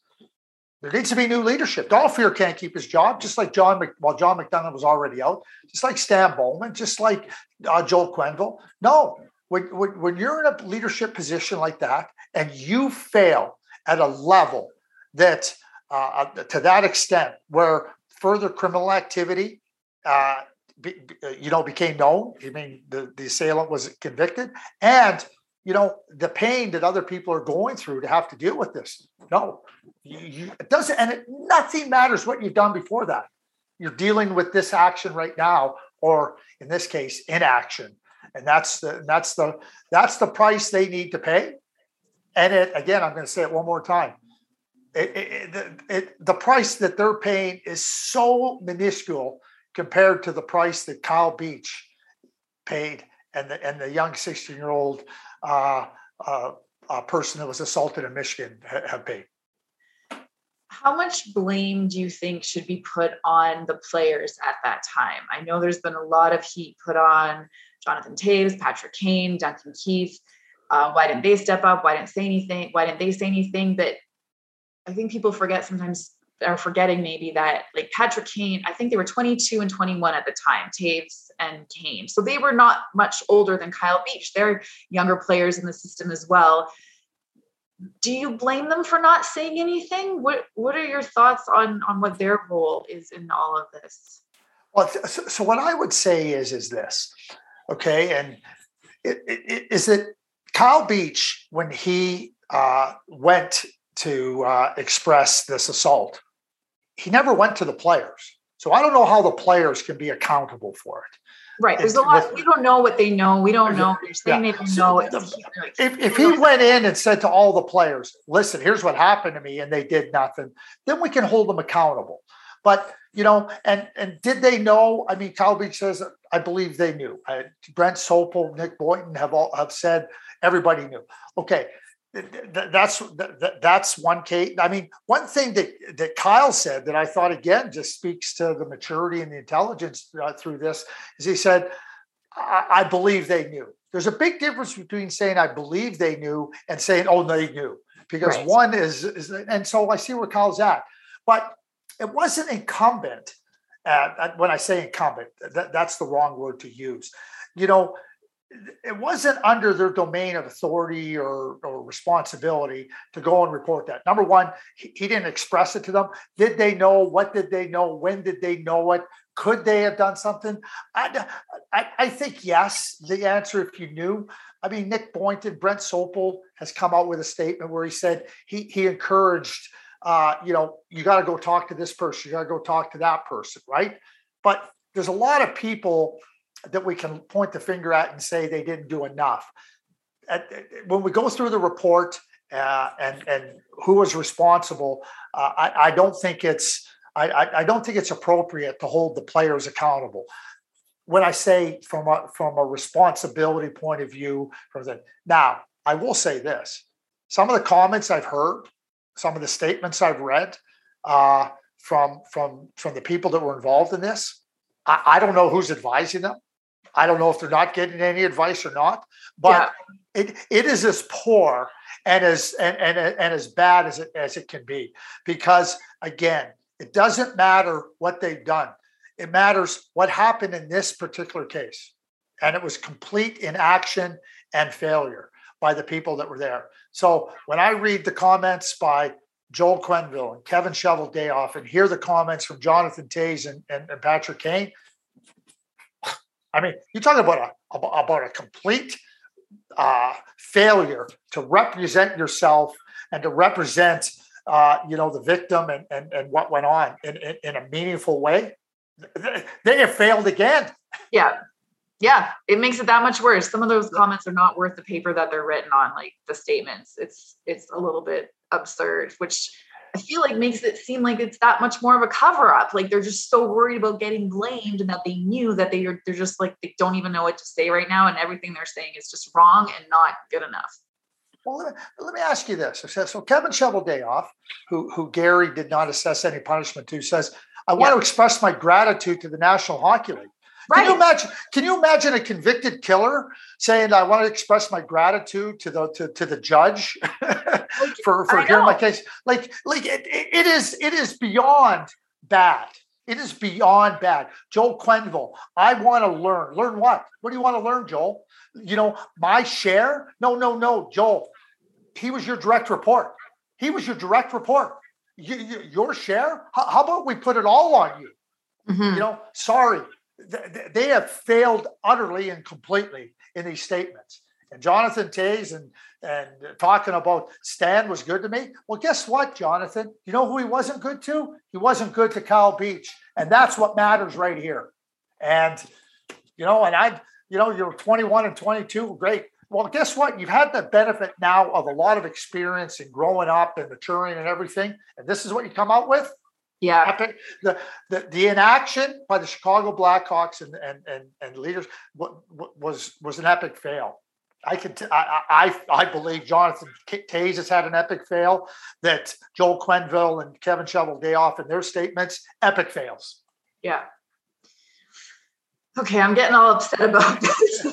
there needs to be new leadership. Fehr can't keep his job, just like John. Mc, well, John McDonough was already out, just like Stan Bowman, just like uh, Joel Quenneville. No, when, when, when you're in a leadership position like that and you fail at a level that uh, uh to that extent where further criminal activity uh, be, uh, you know became known. I mean the, the assailant was convicted? And you know the pain that other people are going through to have to deal with this. No. You, you, it doesn't and it, nothing matters what you've done before that. You're dealing with this action right now or in this case inaction. And that's the that's the that's the price they need to pay. And it again i'm going to say it one more time it, the price that they're paying is so minuscule compared to the price that kyle beach paid and the, and the young 16 year old uh, uh, a person that was assaulted in Michigan have paid. How much blame do you think should be put on the players at that time? I know there's been a lot of heat put on Jonathan Toews, Patrick Kane, Duncan Keith. Uh, why didn't they step up? Why didn't say anything? Why didn't they say anything? But I think people forget sometimes are forgetting maybe that like Patrick Kane, I think they were 22 and 21 at the time, Toews and Kane. So they were not much older than Kyle Beach. They're younger players in the system as well. Do you blame them for not saying anything? What What are your thoughts on on what their role is in all of this? Well, so, what I would say is is this, okay, and is it, it, is that Kyle Beach when he uh, went to uh, express this assault he never went to the players. So I don't know how the players can be accountable for it. Right. There's a lot. With, we don't know what they know. We don't know. Yeah. they don't know. If, if he went in and said to all the players, listen, here's what happened to me, and they did nothing, then we can hold them accountable. But, you know, and and did they know? I mean, Kyle Beach says, I believe they knew. I, Brent Sopel, Nick Boynton have all have said everybody knew. Okay. That's that's one case. I mean, one thing that that Kyle said that I thought again just speaks to the maturity and the intelligence uh, through this is he said, I, I believe they knew." There's a big difference between saying "I believe they knew" and saying "Oh, they knew," because right. one is, is, and so I see where Kyle's at, but it wasn't incumbent. At, when I say incumbent, that, that's the wrong word to use. You know, it wasn't under their domain of authority or, or responsibility to go and report that. Number one, he, he, didn't express it to them. Did they know? What did they know? When did they know it? Could they have done something? I, I, I think yes. The answer, if you knew, I mean, Nick Boynton, Brent Sopel has come out with a statement where he said he he encouraged, uh, you know, you got to go talk to this person, you got to go talk to that person, right? But there's a lot of people that we can point the finger at and say they didn't do enough. At, when we go through the report uh, and and who was responsible, uh, I, I, don't think it's I, I, don't think it's appropriate to hold the players accountable. When I say from a from a responsibility point of view, from the now, I will say this: some of the comments I've heard, some of the statements I've read uh, from from from the people that were involved in this, I, I don't know who's advising them. I don't know if they're not getting any advice or not, but yeah. it, it is as poor and as and, and, and as bad as it as it can be. Because again, it doesn't matter what they've done. It matters what happened in this particular case. And it was complete inaction and failure by the people that were there. So when I read the comments by Joel Quenneville and Kevin Cheveldayoff and hear the comments from Jonathan Toews and, and, and Patrick Kane, I mean, you're talking about a about a complete uh, failure to represent yourself and to represent, uh, you know, the victim and, and, and what went on in, in, in a meaningful way. They have failed again. Yeah, yeah, it makes it that much worse. Some of those comments are not worth the paper that they're written on, like the statements. It's it's a little bit absurd, which I feel like makes it seem like it's that much more of a cover up. Like they're just so worried about getting blamed and that they knew that they are they're just like they don't even know what to say right now and everything they're saying is just wrong and not good enough. Well, let me, let me ask you this. So Kevin Cheveldayoff, who who Gary did not assess any punishment to, says, I want yeah. to express my gratitude to the National Hockey League. Right. Can you imagine? Can you imagine a convicted killer saying, "I want to express my gratitude to the to, to the judge for for hearing my case"? Like, like it, it is it is beyond bad. It is beyond bad. Joel Quenneville, I want to learn. Learn what? What do you want to learn, Joel? You know, my share? No, no, no, Joel. He was your direct report. He was your direct report. You, you, your share? How, how, about we put it all on you? Mm-hmm. You know, sorry, they have failed utterly and completely in these statements. And Jonathan Toews and and talking about Stan was good to me. Well, guess what, Jonathan? You know who he wasn't good to? He wasn't good to Kyle Beach, and that's what matters right here. And you know, and I, you know, you're 21 and 22, great. Well, guess what? You've had the benefit now of a lot of experience and growing up and maturing and everything. And this is what you come out with. Yeah. Epic. The, the the inaction by the Chicago Blackhawks and and and, and leaders was was an epic fail. I could t- I, I I believe Jonathan Toews has had an epic fail. That Joel Quenneville and Kevin Cheveldayoff in their statements epic fails. Yeah. Okay, I'm getting all upset about this.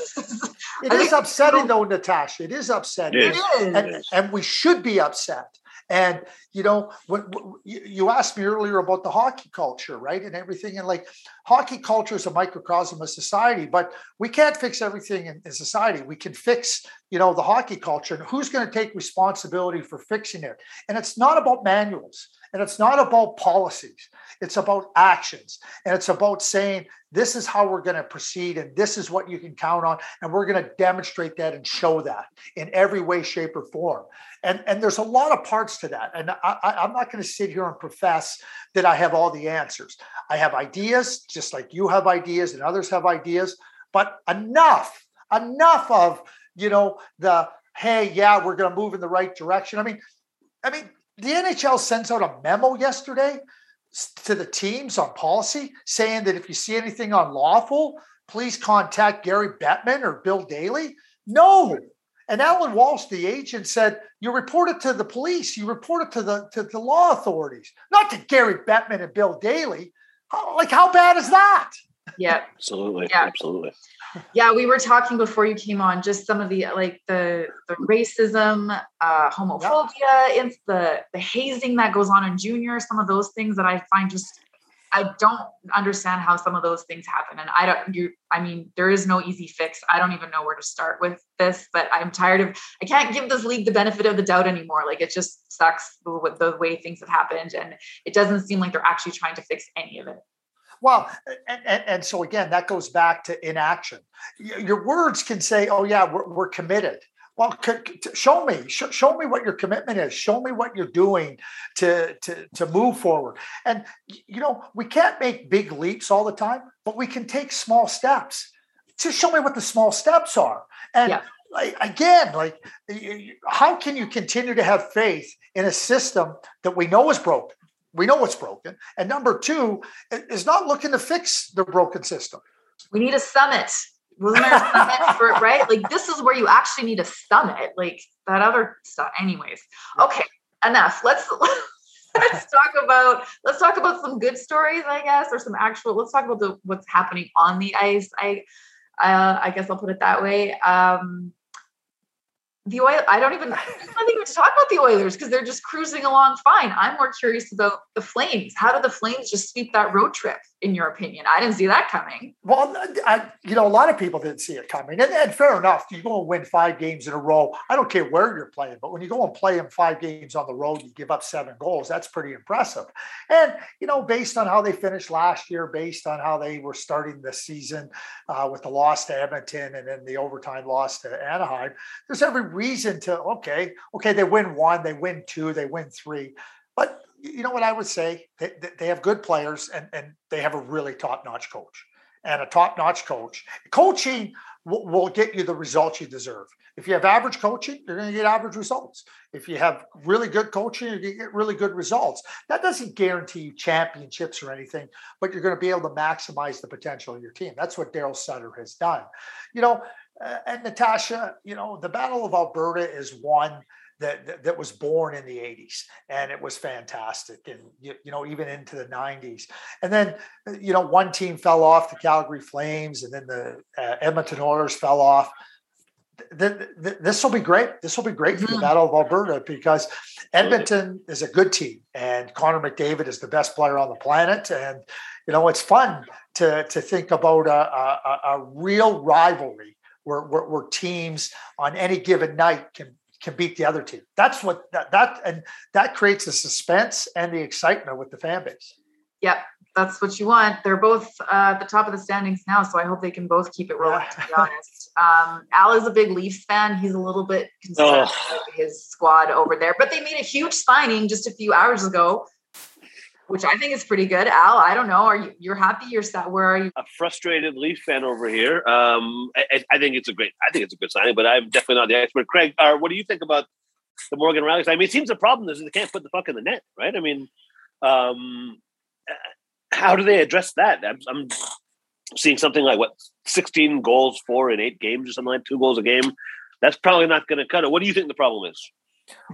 it is upsetting, though, Natasha. It is upsetting. It is. And, and we should be upset. And you know, when, when, you asked me earlier about the hockey culture, right, and everything, and like hockey culture is a microcosm of society, but we can't fix everything in, in society. We can fix, you know, the hockey culture, and who's going to take responsibility for fixing it? And it's not about manuals, and it's not about policies. It's about actions, and it's about saying this is how we're going to proceed, and this is what you can count on, and we're going to demonstrate that and show that in every way, shape, or form. And, and there's a lot of parts to that. And I, I'm not going to sit here and profess that I have all the answers. I have ideas, just like you have ideas and others have ideas. but enough, enough of you know the hey, yeah, we're going to move in the right direction. I mean, I mean, the NHL sends out a memo yesterday to the teams on policy saying that if you see anything unlawful, please contact Gary Bettman or Bill Daly. No. And Alan Walsh, the agent, said, you report it to the police, you report it to the to the law authorities, not to Gary Bettman and Bill Daly. Like, how bad is that? Yeah. Absolutely. Yeah. Absolutely yeah we were talking before you came on just some of the like the the racism uh homophobia yeah. the the hazing that goes on in junior some of those things that i find just i don't understand how some of those things happen. And i don't you i mean there is no easy fix. I don't even know where to start with this but i'm tired of i can't give this league the benefit of the doubt anymore. Like it just sucks the, the way things have happened and it doesn't seem like they're actually trying to fix any of it well, and, and, and, so again, that goes back to inaction. Your words can say, "Oh yeah, we're, we're committed." Well, show me, show me what your commitment is. Show me what you're doing to to to move forward. And you know, we can't make big leaps all the time, but we can take small steps. Just show me what the small steps are. And yeah. like, again, like, how can you continue to have faith in a system that we know is broken? We know what's broken. And number two is not looking to fix the broken system. We need a summit. Wasn't there a summit for it, right? Like this is where you actually need a summit. Like that other stuff. Anyways. Okay, enough. Let's let's talk about let's talk about some good stories, I guess, or some actual. Let's talk about the what's happening on the ice. I uh, I guess I'll put it that way. Um, the oil i don't even nothing even to talk about the oilers because they're just cruising along fine. I'm more curious about the flames. How did the flames just sweep that road trip in your opinion? I didn't see that coming. Well I, you know a lot of people didn't see it coming. And, and fair enough you go and win five games in a row i don't care where you're playing but when you go and play them five games on the road you give up seven goals that's pretty impressive. And you know based on how they finished last year based on how they were starting the season uh, with the loss to edmonton and then the overtime loss to anaheim there's every reason to okay, okay, they win one, they win two, they win three. But you know what I would say? They, they have good players and, and they have a really top-notch coach. And a top-notch coach. Coaching will, will get you the results you deserve. If you have average coaching, you're going to get average results. If you have really good coaching, you're going to get really good results. That doesn't guarantee you championships or anything, but you're going to be able to maximize the potential of your team. That's what Daryl Sutter has done. You know, and Natasha, you know, the Battle of Alberta is one that, that, was born in the 80s and it was fantastic and you, you, know even into the 90s and then you know one team fell off the calgary flames and then the uh, edmonton oilers fell off. This will be great. This will be great for the mm-hmm. battle of alberta because edmonton is a good team and connor mcdavid is the best player on the planet and you know it's fun to to think about a, a, a real rivalry where, where, where teams on any given night can can beat the other team. That's what that, that and that creates the suspense and the excitement with the fan base. Yep, that's what you want. They're both uh, at the top of the standings now, so I hope they can both keep it rolling. Yeah. To be honest, um, Al is a big Leafs fan. He's a little bit concerned oh. with his squad over there, but they made a huge signing just a few hours ago which I think is pretty good. Al, I don't know. Are you you're happy? You're set? Where are you? A frustrated Leaf fan over here. Um, I, I, think it's a great. I think it's a good signing, but I'm definitely not the expert. Craig, uh, what do you think about the Morgan Rielly? I mean, it seems the problem is they can't put the puck in the net, right? I mean, um, how do they address that? I'm, I'm seeing something like what 16 goals, four in eight games, or something like two goals a game. That's probably not going to cut it. What do you think the problem is?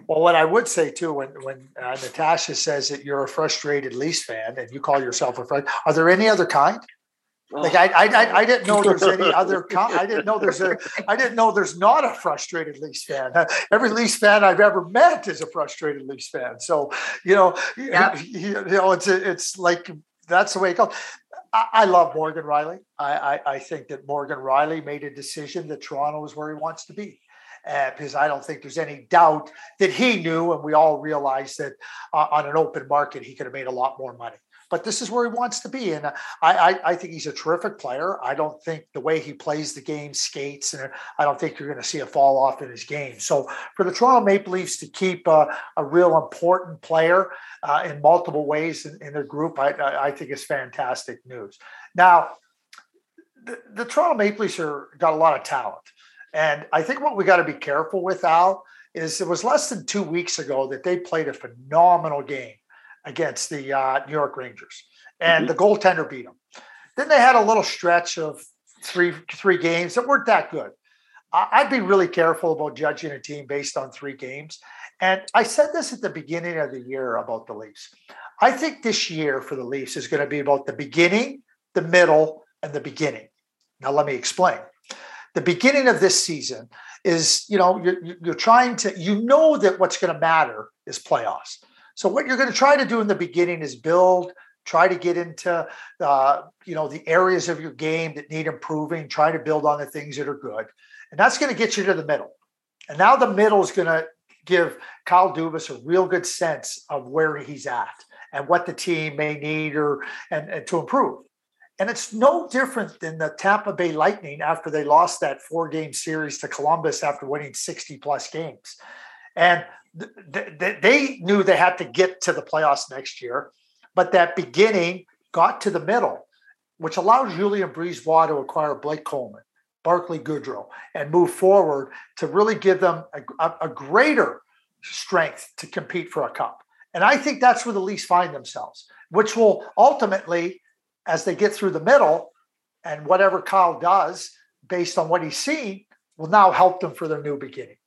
Well, what I would say too, when when uh, Natasha says that you're a frustrated Leafs fan and you call yourself a friend, are there any other kind? Like I, I, I didn't know there's any other. Kind. I didn't know there's a. I didn't know there's not a frustrated Leafs fan. Every Leafs fan I've ever met is a frustrated Leafs fan. So you know, yeah. you, know, it's it's like that's the way it goes. I, I love Morgan Rielly. I, I I think that Morgan Rielly made a decision that Toronto is where he wants to be uh, because I don't think there's any doubt that he knew, and we all realized that uh, on an open market he could have made a lot more money. But this is where he wants to be, and I, I, I think he's a terrific player. I don't think the way he plays the game, skates, and I don't think you're going to see a fall off in his game. So for the Toronto Maple Leafs to keep uh, a real important player uh, in multiple ways in, in their group, I, I think is fantastic news. Now the, the Toronto Maple Leafs are got a lot of talent, and I think what we got to be careful with Al is it was less than two weeks ago that they played a phenomenal game against the uh, New York Rangers, and mm-hmm. the goaltender beat them. Then they had a little stretch of three three games that weren't that good. I'd be really careful about judging a team based on three games. And I said this at the beginning of the year about the Leafs. I think this year for the Leafs is going to be about the beginning, the middle, and the beginning. Now, let me explain. The beginning of this season is, you know, you're, you're trying to, you know, that what's going to matter is playoffs. So, what you're going to try to do in the beginning is build try to get into uh, you know the areas of your game that need improving try to build on the things that are good. And that's going to get you to the middle. And now the middle is going to give kyle dubas a real good sense of where he's at and what the team may need or and, and to improve and it's no different than the tampa bay lightning after they lost that four game series to columbus after winning 60 plus games and th- th- they knew they had to get to the playoffs next year but that beginning got to the middle, which allowed Julien BriseBois to acquire Blake Coleman, Barclay Goodrow, and move forward to really give them a, a, a greater strength to compete for a cup. And I think that's where the Leafs find themselves, which will ultimately, as they get through the middle, and whatever Kyle does based on what he's seen, will now help them for their new beginning.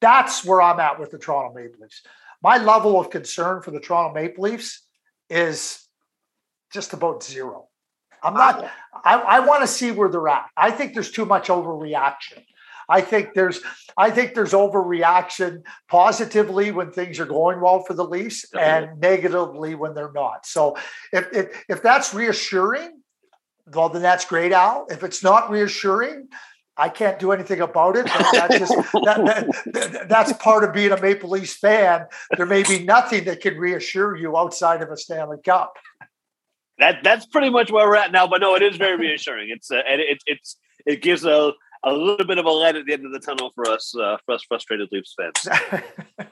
That's where I'm at with the Toronto Maple Leafs. My level of concern for the Toronto Maple Leafs is just about zero. I'm not, I, I want to see where they're at. I think there's too much overreaction. I think there's I think there's overreaction positively when things are going well for the Leafs and negatively when they're not. So if if, if that's reassuring, well then that's great, Al. If it's not reassuring, I can't do anything about it. That's, just, that, that, that's part of being a Maple Leafs fan. There may be nothing that can reassure you outside of a Stanley Cup. That that's pretty much where we're at now. But no, it is very reassuring. It's uh, and it, it's it gives a a little bit of a light at the end of the tunnel for us uh, for us frustrated Leafs fans.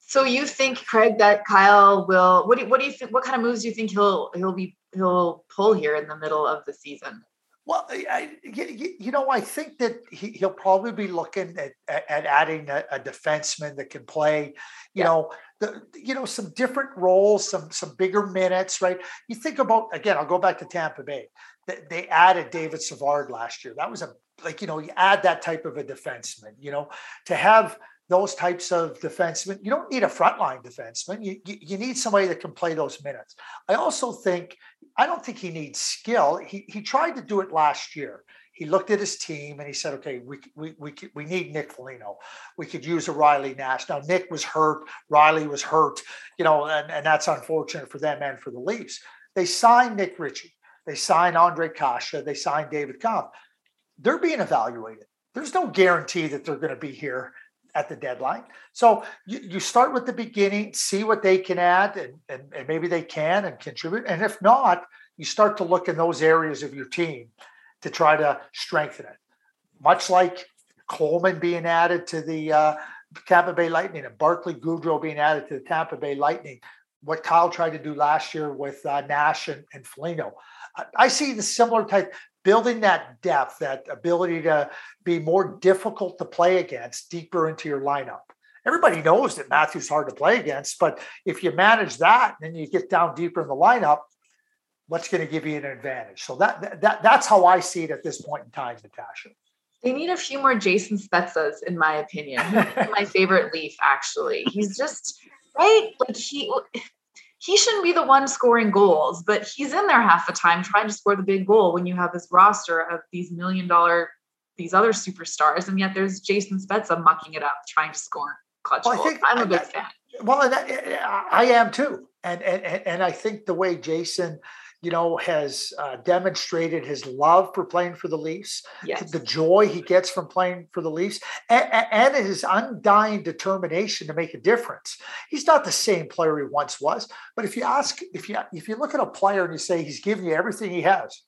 so you think, Craig, that Kyle will? What do you, what do you think? What kind of moves do you think he'll he'll be he'll pull here in the middle of the season? Well, I, you know, I think that he, will probably be looking at, at adding a, a, defenseman that can play, you yeah. know, the, you know, some different roles, some some bigger minutes, right? You think about again. I'll go back to Tampa Bay. They, they added David Savard last year. That was a like you know you add that type of a defenseman. You know, to have those types of defensemen. You don't need a frontline defenseman. You, you, you, need somebody that can play those minutes. I also think, I don't think he needs skill. He, he tried to do it last year. He looked at his team and he said, okay, we, we, we, we need Nick Foligno. We could use a Riley Nash. Now, Nick was hurt. Riley was hurt, you know, and, and that's unfortunate for them and for the Leafs. They signed Nick Ritchie. They signed Andre Kase. They signed David Kampf. They're being evaluated. There's no guarantee that they're going to be here at the deadline. So you, you start with the beginning, see what they can add, and, and, and maybe they can and contribute. And if not, you start to look in those areas of your team to try to strengthen it. Much like Coleman being added to the uh, Tampa Bay Lightning and Barclay Goodrow being added to the Tampa Bay Lightning, what Kyle tried to do last year with uh, Nash and, and Foligno. I see the similar type building that depth, that ability to be more difficult to play against deeper into your lineup. Everybody knows that Matthews hard to play against, but if you manage that and you get down deeper in the lineup, what's going to give you an advantage? So that, that that's how I see it at this point in time, Natasha. They need a few more Jason Spezzas, in my opinion. My favorite Leaf, actually. He's just right. Like he he shouldn't be the one scoring goals, but he's in there half the time trying to score the big goal when you have this roster of these million dollar, these other superstars, and yet there's Jason Spezza mucking it up trying to score clutch well, goals. I think, I'm a big fan. Well, and I, I am too, and and and I think the way Jason you know, has uh, demonstrated his love for playing for the Leafs, yes. the joy he gets from playing for the Leafs, and, and, his undying determination to make a difference. He's not the same player he once was, but if you ask, if you if you look at a player and you say he's giving you everything he has,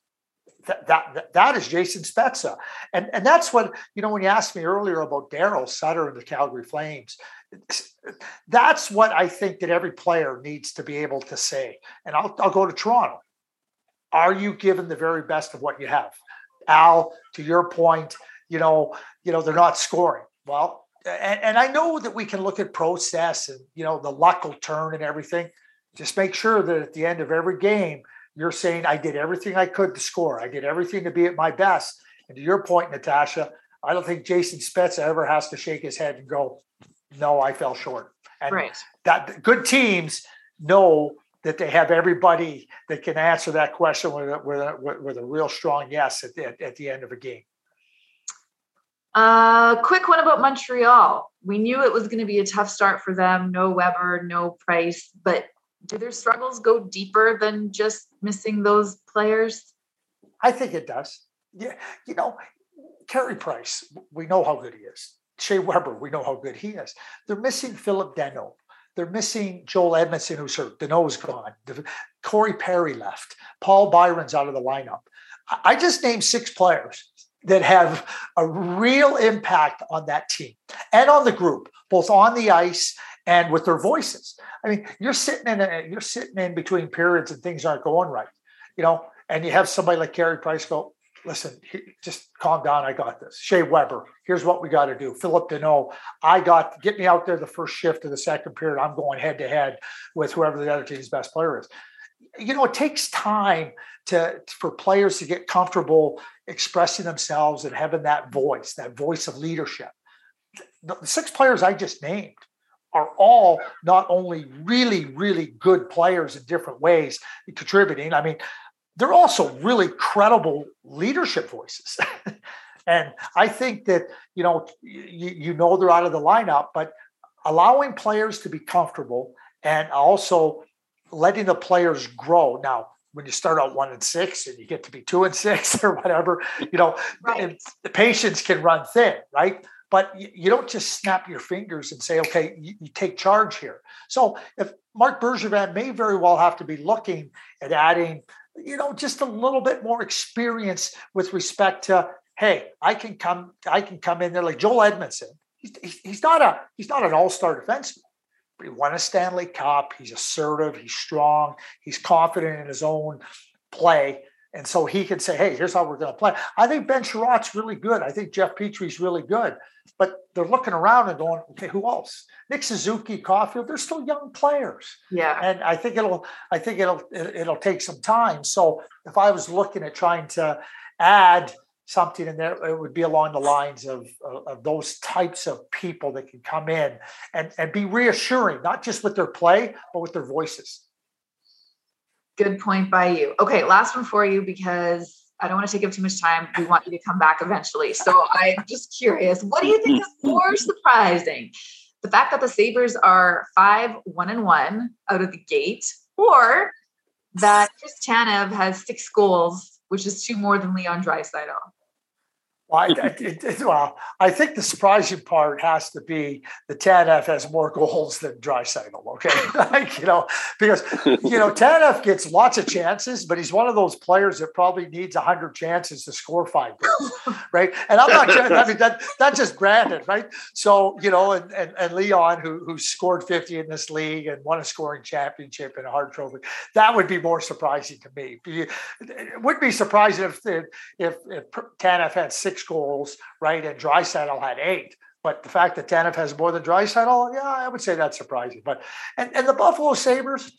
that, that, that is Jason Spezza. And, and that's what, you know, when you asked me earlier about Daryl Sutter and the Calgary Flames, that's what I think that every player needs to be able to say. And I'll, I'll go to Toronto are you given the very best of what you have? Al, to your point, you know, you know, they're not scoring. Well, and, and I know that we can look at process and you know the luck will turn and everything. Just make sure that at the end of every game, you're saying I did everything I could to score. I did everything to be at my best. And to your point, Natasha, I don't think Jason Spezza ever has to shake his head and go, "No, I fell short." And right. that good teams know that they have everybody that can answer that question with a, with a, with a real strong yes at the, at the end of a game. Uh, quick one about Montreal. We knew it was going to be a tough start for them. No Weber, no Price, but do their struggles go deeper than just missing those players? I think it does. Yeah, you know, Carey Price, we know how good he is. Shea Weber, we know how good he is. They're missing Phillip Danault. They're missing Joel Edmondson, who's hurt. Danault's gone. Corey Perry left. Paul Byron's out of the lineup. I just named six players that have a real impact on that team and on the group, both on the ice and with their voices. I mean, you're sitting in a, you're sitting in between periods and things aren't going right, you know, and you have somebody like Carey Price go, listen, just calm down. I got this. Shea Weber, here's what we got to do. Phillip Danault, I got get me out there the first shift of the second period. I'm going head to head with whoever the other team's best player is. You know, it takes time to for players to get comfortable expressing themselves and having that voice, that voice of leadership. The six players I just named are all not only really, really good players in different ways contributing. I mean, they're also really credible leadership voices. and I think that, you know, you, you know they're out of the lineup, but allowing players to be comfortable and also letting the players grow. Now, when you start out one and six and you get to be two and six or whatever, you know, right. the patience can run thin, right? But you, don't just snap your fingers and say, okay, you, you take charge here. So if Marc Bergevin may very well have to be looking at adding, you know, just a little bit more experience with respect to, hey, I can come, I can come in there like Joel Edmondson. He's, he's not a he's not an all-star defenseman but he won a Stanley Cup. He's assertive. He's strong. He's confident in his own play. And so he can say, hey, here's how we're going to play. I think Ben Chiarot's really good. I think Jeff Petry's really good. But they're looking around and going, okay, who else? Nick Suzuki, Caufield, they're still young players. Yeah. And I think it'll, I think it'll, it'll take some time. So if I was looking at trying to add – something in there it would be along the lines of, of, of, those types of people that can come in and, and be reassuring not just with their play but with their voices good point by you okay last one for you because i don't want to take up too much time. We want you to come back eventually. So i'm just curious what do you think is more surprising? The fact that the sabres are five one and one out of the gate or that chris tanev has six goals which is two more than leon draisaitl well, I, it, it, well, I think the surprising part has to be the Tanev has more goals than Draisaitl. Okay, like you know, because you know Tanev gets lots of chances, but he's one of those players that probably needs hundred chances to score five goals, right? And I'm not. I mean that that's just granted, right? So you know, and and, and Leon, who who scored fifty in this league and won a scoring championship and a Hart Trophy, that would be more surprising to me. It would be surprising if if if Tanev had six six goals, right? And Draisaitl had eight. But the fact that Tanev has more than Draisaitl, yeah, I would say that's surprising. But and, and the Buffalo Sabres,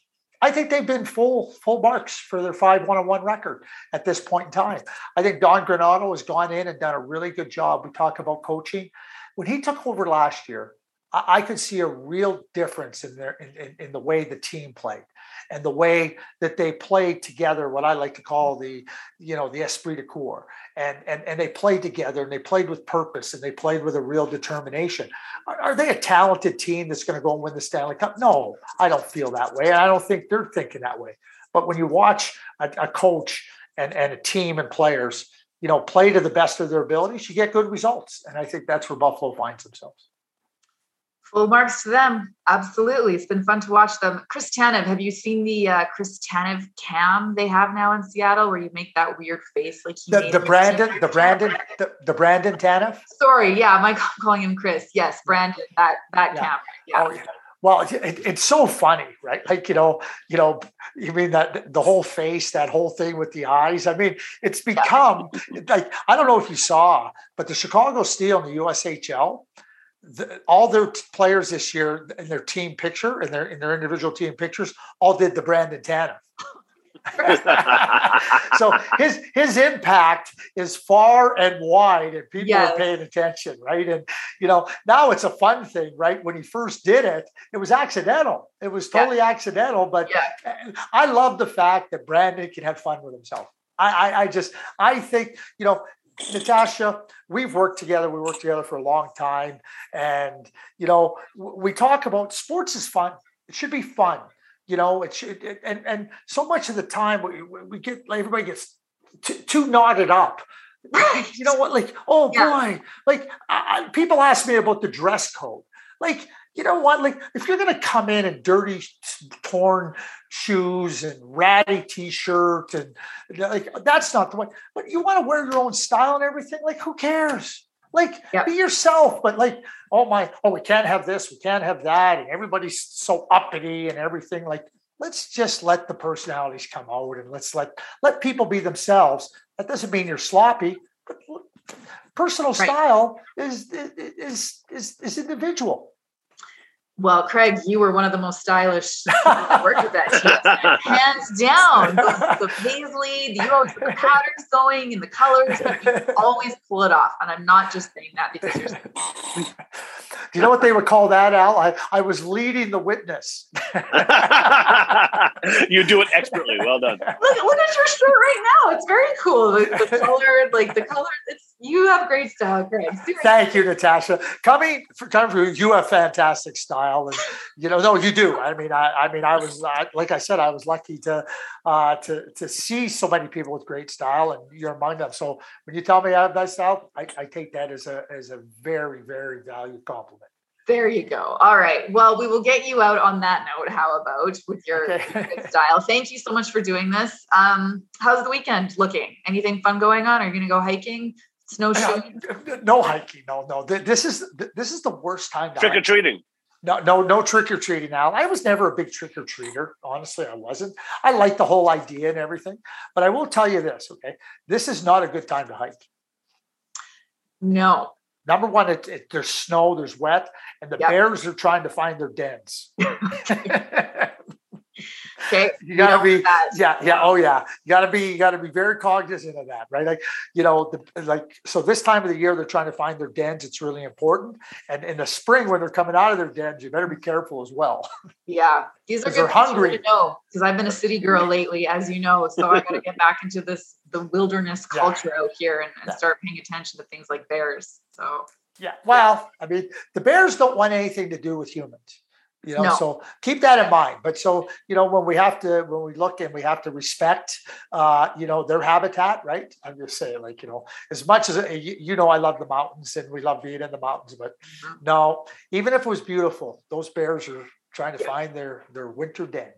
I think they've been full full marks for their five one on one record at this point in time. I think Don Granato has gone in and done a really good job. We talk about coaching. When he took over last year, I, I could see a real difference in their in, in, in the way the team played and the way that they played together, what I like to call the, you know, the esprit de corps. And, and, and they played together and they played with purpose and they played with a real determination. Are, are they a talented team that's going to go and win the Stanley Cup? No, I don't feel that way. I don't think they're thinking that way. But when you watch a, a coach and, and a team and players, you know, play to the best of their abilities, you get good results. And I think that's where Buffalo finds themselves. Full marks to them. Absolutely. It's been fun to watch them. Chris Tanev, have you seen the uh, Chris Tanev cam they have now in Seattle where you make that weird face like the, the Brandon, the Brandon, the, the Brandon Tanev? Sorry, yeah, am I calling him Chris? Yes, Brandon, that that yeah. cam. Yeah. Oh, yeah. Well, it, it's so funny, right? Like you know, you know, you mean that the whole face, that whole thing with the eyes. I mean, it's become like I don't know if you saw, but the Chicago Steel in the USHL, the, all their players this year in their team picture and their in their individual team pictures all did the Brandon Tanev. so his his impact is far and wide and people yes. are paying attention right and you know now it's a fun thing right when he first did it it was accidental it was totally yeah. accidental but yeah. i love the fact that brandon can have fun with himself I, I i just i think you know Natasha, we've worked together. We worked together for a long time. And, you know, we talk about sports is fun. It should be fun you know it should it, and and so much of the time we, we get like, everybody gets too, too knotted up right. you know what like oh yeah. boy like I, people ask me about the dress code like you know what like if you're going to come in in dirty torn shoes and ratty t-shirt and like that's not the way but you want to wear your own style and everything like who cares like yeah. be yourself, but like, oh my, oh, we can't have this, we can't have that, and everybody's so uppity and everything. Like, let's just let the personalities come out and let's let let people be themselves. That doesn't mean you're sloppy, but personal right. style is is is is individual. Well, Craig, you were one of the most stylish that worked with that team, hands down. The, the paisley, the, you know, the patterns going and the colors, you always pull it off. And I'm not just saying that because you're. Do you know what they would call that, Al? I, I was leading the witness. you do it expertly. Well done. Look, look at your shirt right now. It's very cool. The, the color, like the color, it's you have great style, Greg. Seriously. Thank you, Natasha. Coming for time for you have fantastic style, and you know, no, you do. I mean, I, I mean, I was I, like I said, I was lucky to uh, to to see so many people with great style, and you're among them. So when you tell me I have nice style, I, I take that as a as a very very valued compliment. There you go. All right. Well, we will get you out on that note. How about with your okay. style? Thank you so much for doing this. Um, how's the weekend looking? Anything fun going on? Are you going to go hiking? Snowshoeing? No hiking. No, no. This is this is the worst time. Trick or treating. No, no, no trick or treating. Now, I was never a big trick or treater. Honestly, I wasn't. I like the whole idea and everything, but I will tell you this. Okay, this is not a good time to hike. No, Number one, it, it, there's snow, there's wet, and the yep. bears are trying to find their dens. Okay. You gotta be, yeah, yeah, oh yeah. You gotta be, you gotta be very cognizant of that, right? Like, you know, the, like, so this time of the year, they're trying to find their dens. It's really important. And in the spring, when they're coming out of their dens, you better be careful as well. Yeah, these are good they're hungry. To know because I've been a city girl lately, as you know. So I got to get back into this the wilderness culture yeah. out here and, and yeah. start paying attention to things like bears. So yeah, well, I mean, the bears don't want anything to do with humans you know no. so keep that in mind but so you know when we have to when we look and we have to respect uh you know their habitat right i'm just saying like you know as much as you, you know i love the mountains and we love being in the mountains but mm-hmm. no even if it was beautiful those bears are trying to yeah. find their their winter den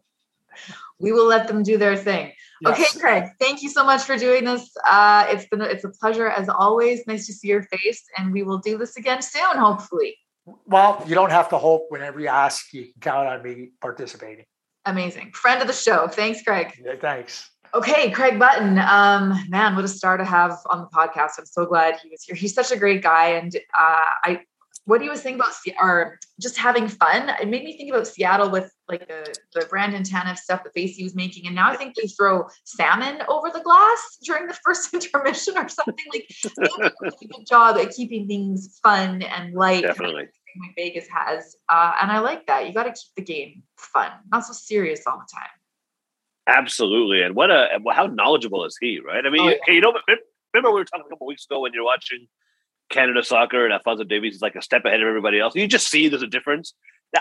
we will let them do their thing yes. okay craig thank you so much for doing this uh it's been it's a pleasure as always nice to see your face and we will do this again soon hopefully well, you don't have to hope whenever you ask, you can count on me participating. Amazing. Friend of the show. Thanks, Craig. Yeah, thanks. Okay, Craig Button. Um, man, what a star to have on the podcast. I'm so glad he was here. He's such a great guy. And uh, I what he was saying about or just having fun, it made me think about Seattle with like the, the Brandon Tanev stuff the face he was making. And now I think they throw salmon over the glass during the first intermission or something. Like a good job at keeping things fun and light. Definitely. Like Vegas has. Uh, and I like that. You got to keep the game fun, not so serious all the time. Absolutely. And what a how knowledgeable is he, right? I mean, oh, yeah. you know, remember we were talking a couple weeks ago when you're watching Canada soccer and Alfonso Davies is like a step ahead of everybody else. You just see there's a difference.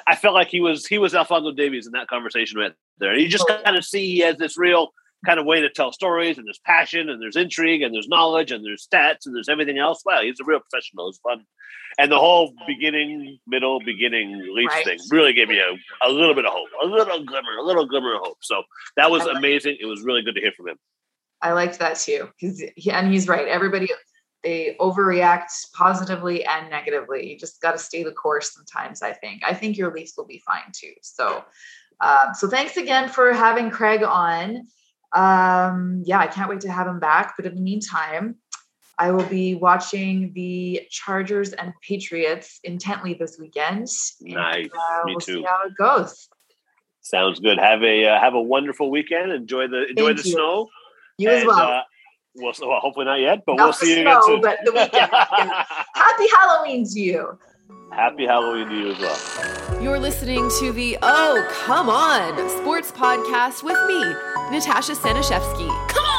I felt like he was he was Alfonso Davies in that conversation right there. And you just kind of see he has this real kind of way to tell stories, and there's passion, and there's intrigue, and there's knowledge, and there's stats, and there's everything else. Wow, he's a real professional. It's fun, and the whole beginning, middle, beginning Leafs right. thing really gave me a, a little bit of hope, a little glimmer, a little glimmer of hope. So that was amazing. It was really good to hear from him. I liked that too, because and he's right. Everybody they overreact positively and negatively. You just got to stay the course sometimes, I think. I think your Leafs will be fine too. So, um, so thanks again for having Craig on. Um, yeah, I can't wait to have him back. But in the meantime, I will be watching the Chargers and Patriots intently this weekend. Nice. And, uh, Me we'll too. See how it goes. Sounds good. Have a uh, have a wonderful weekend. Enjoy the enjoy Thank the you. snow. You and, as well. Uh, well, hopefully not yet, but Not we'll see you snow, again soon. but the weekend. Happy Halloween to you. Happy Halloween to you as well. You're listening to the Oh Come On Sports Podcast with me, Natasha Staniszewski. Come on!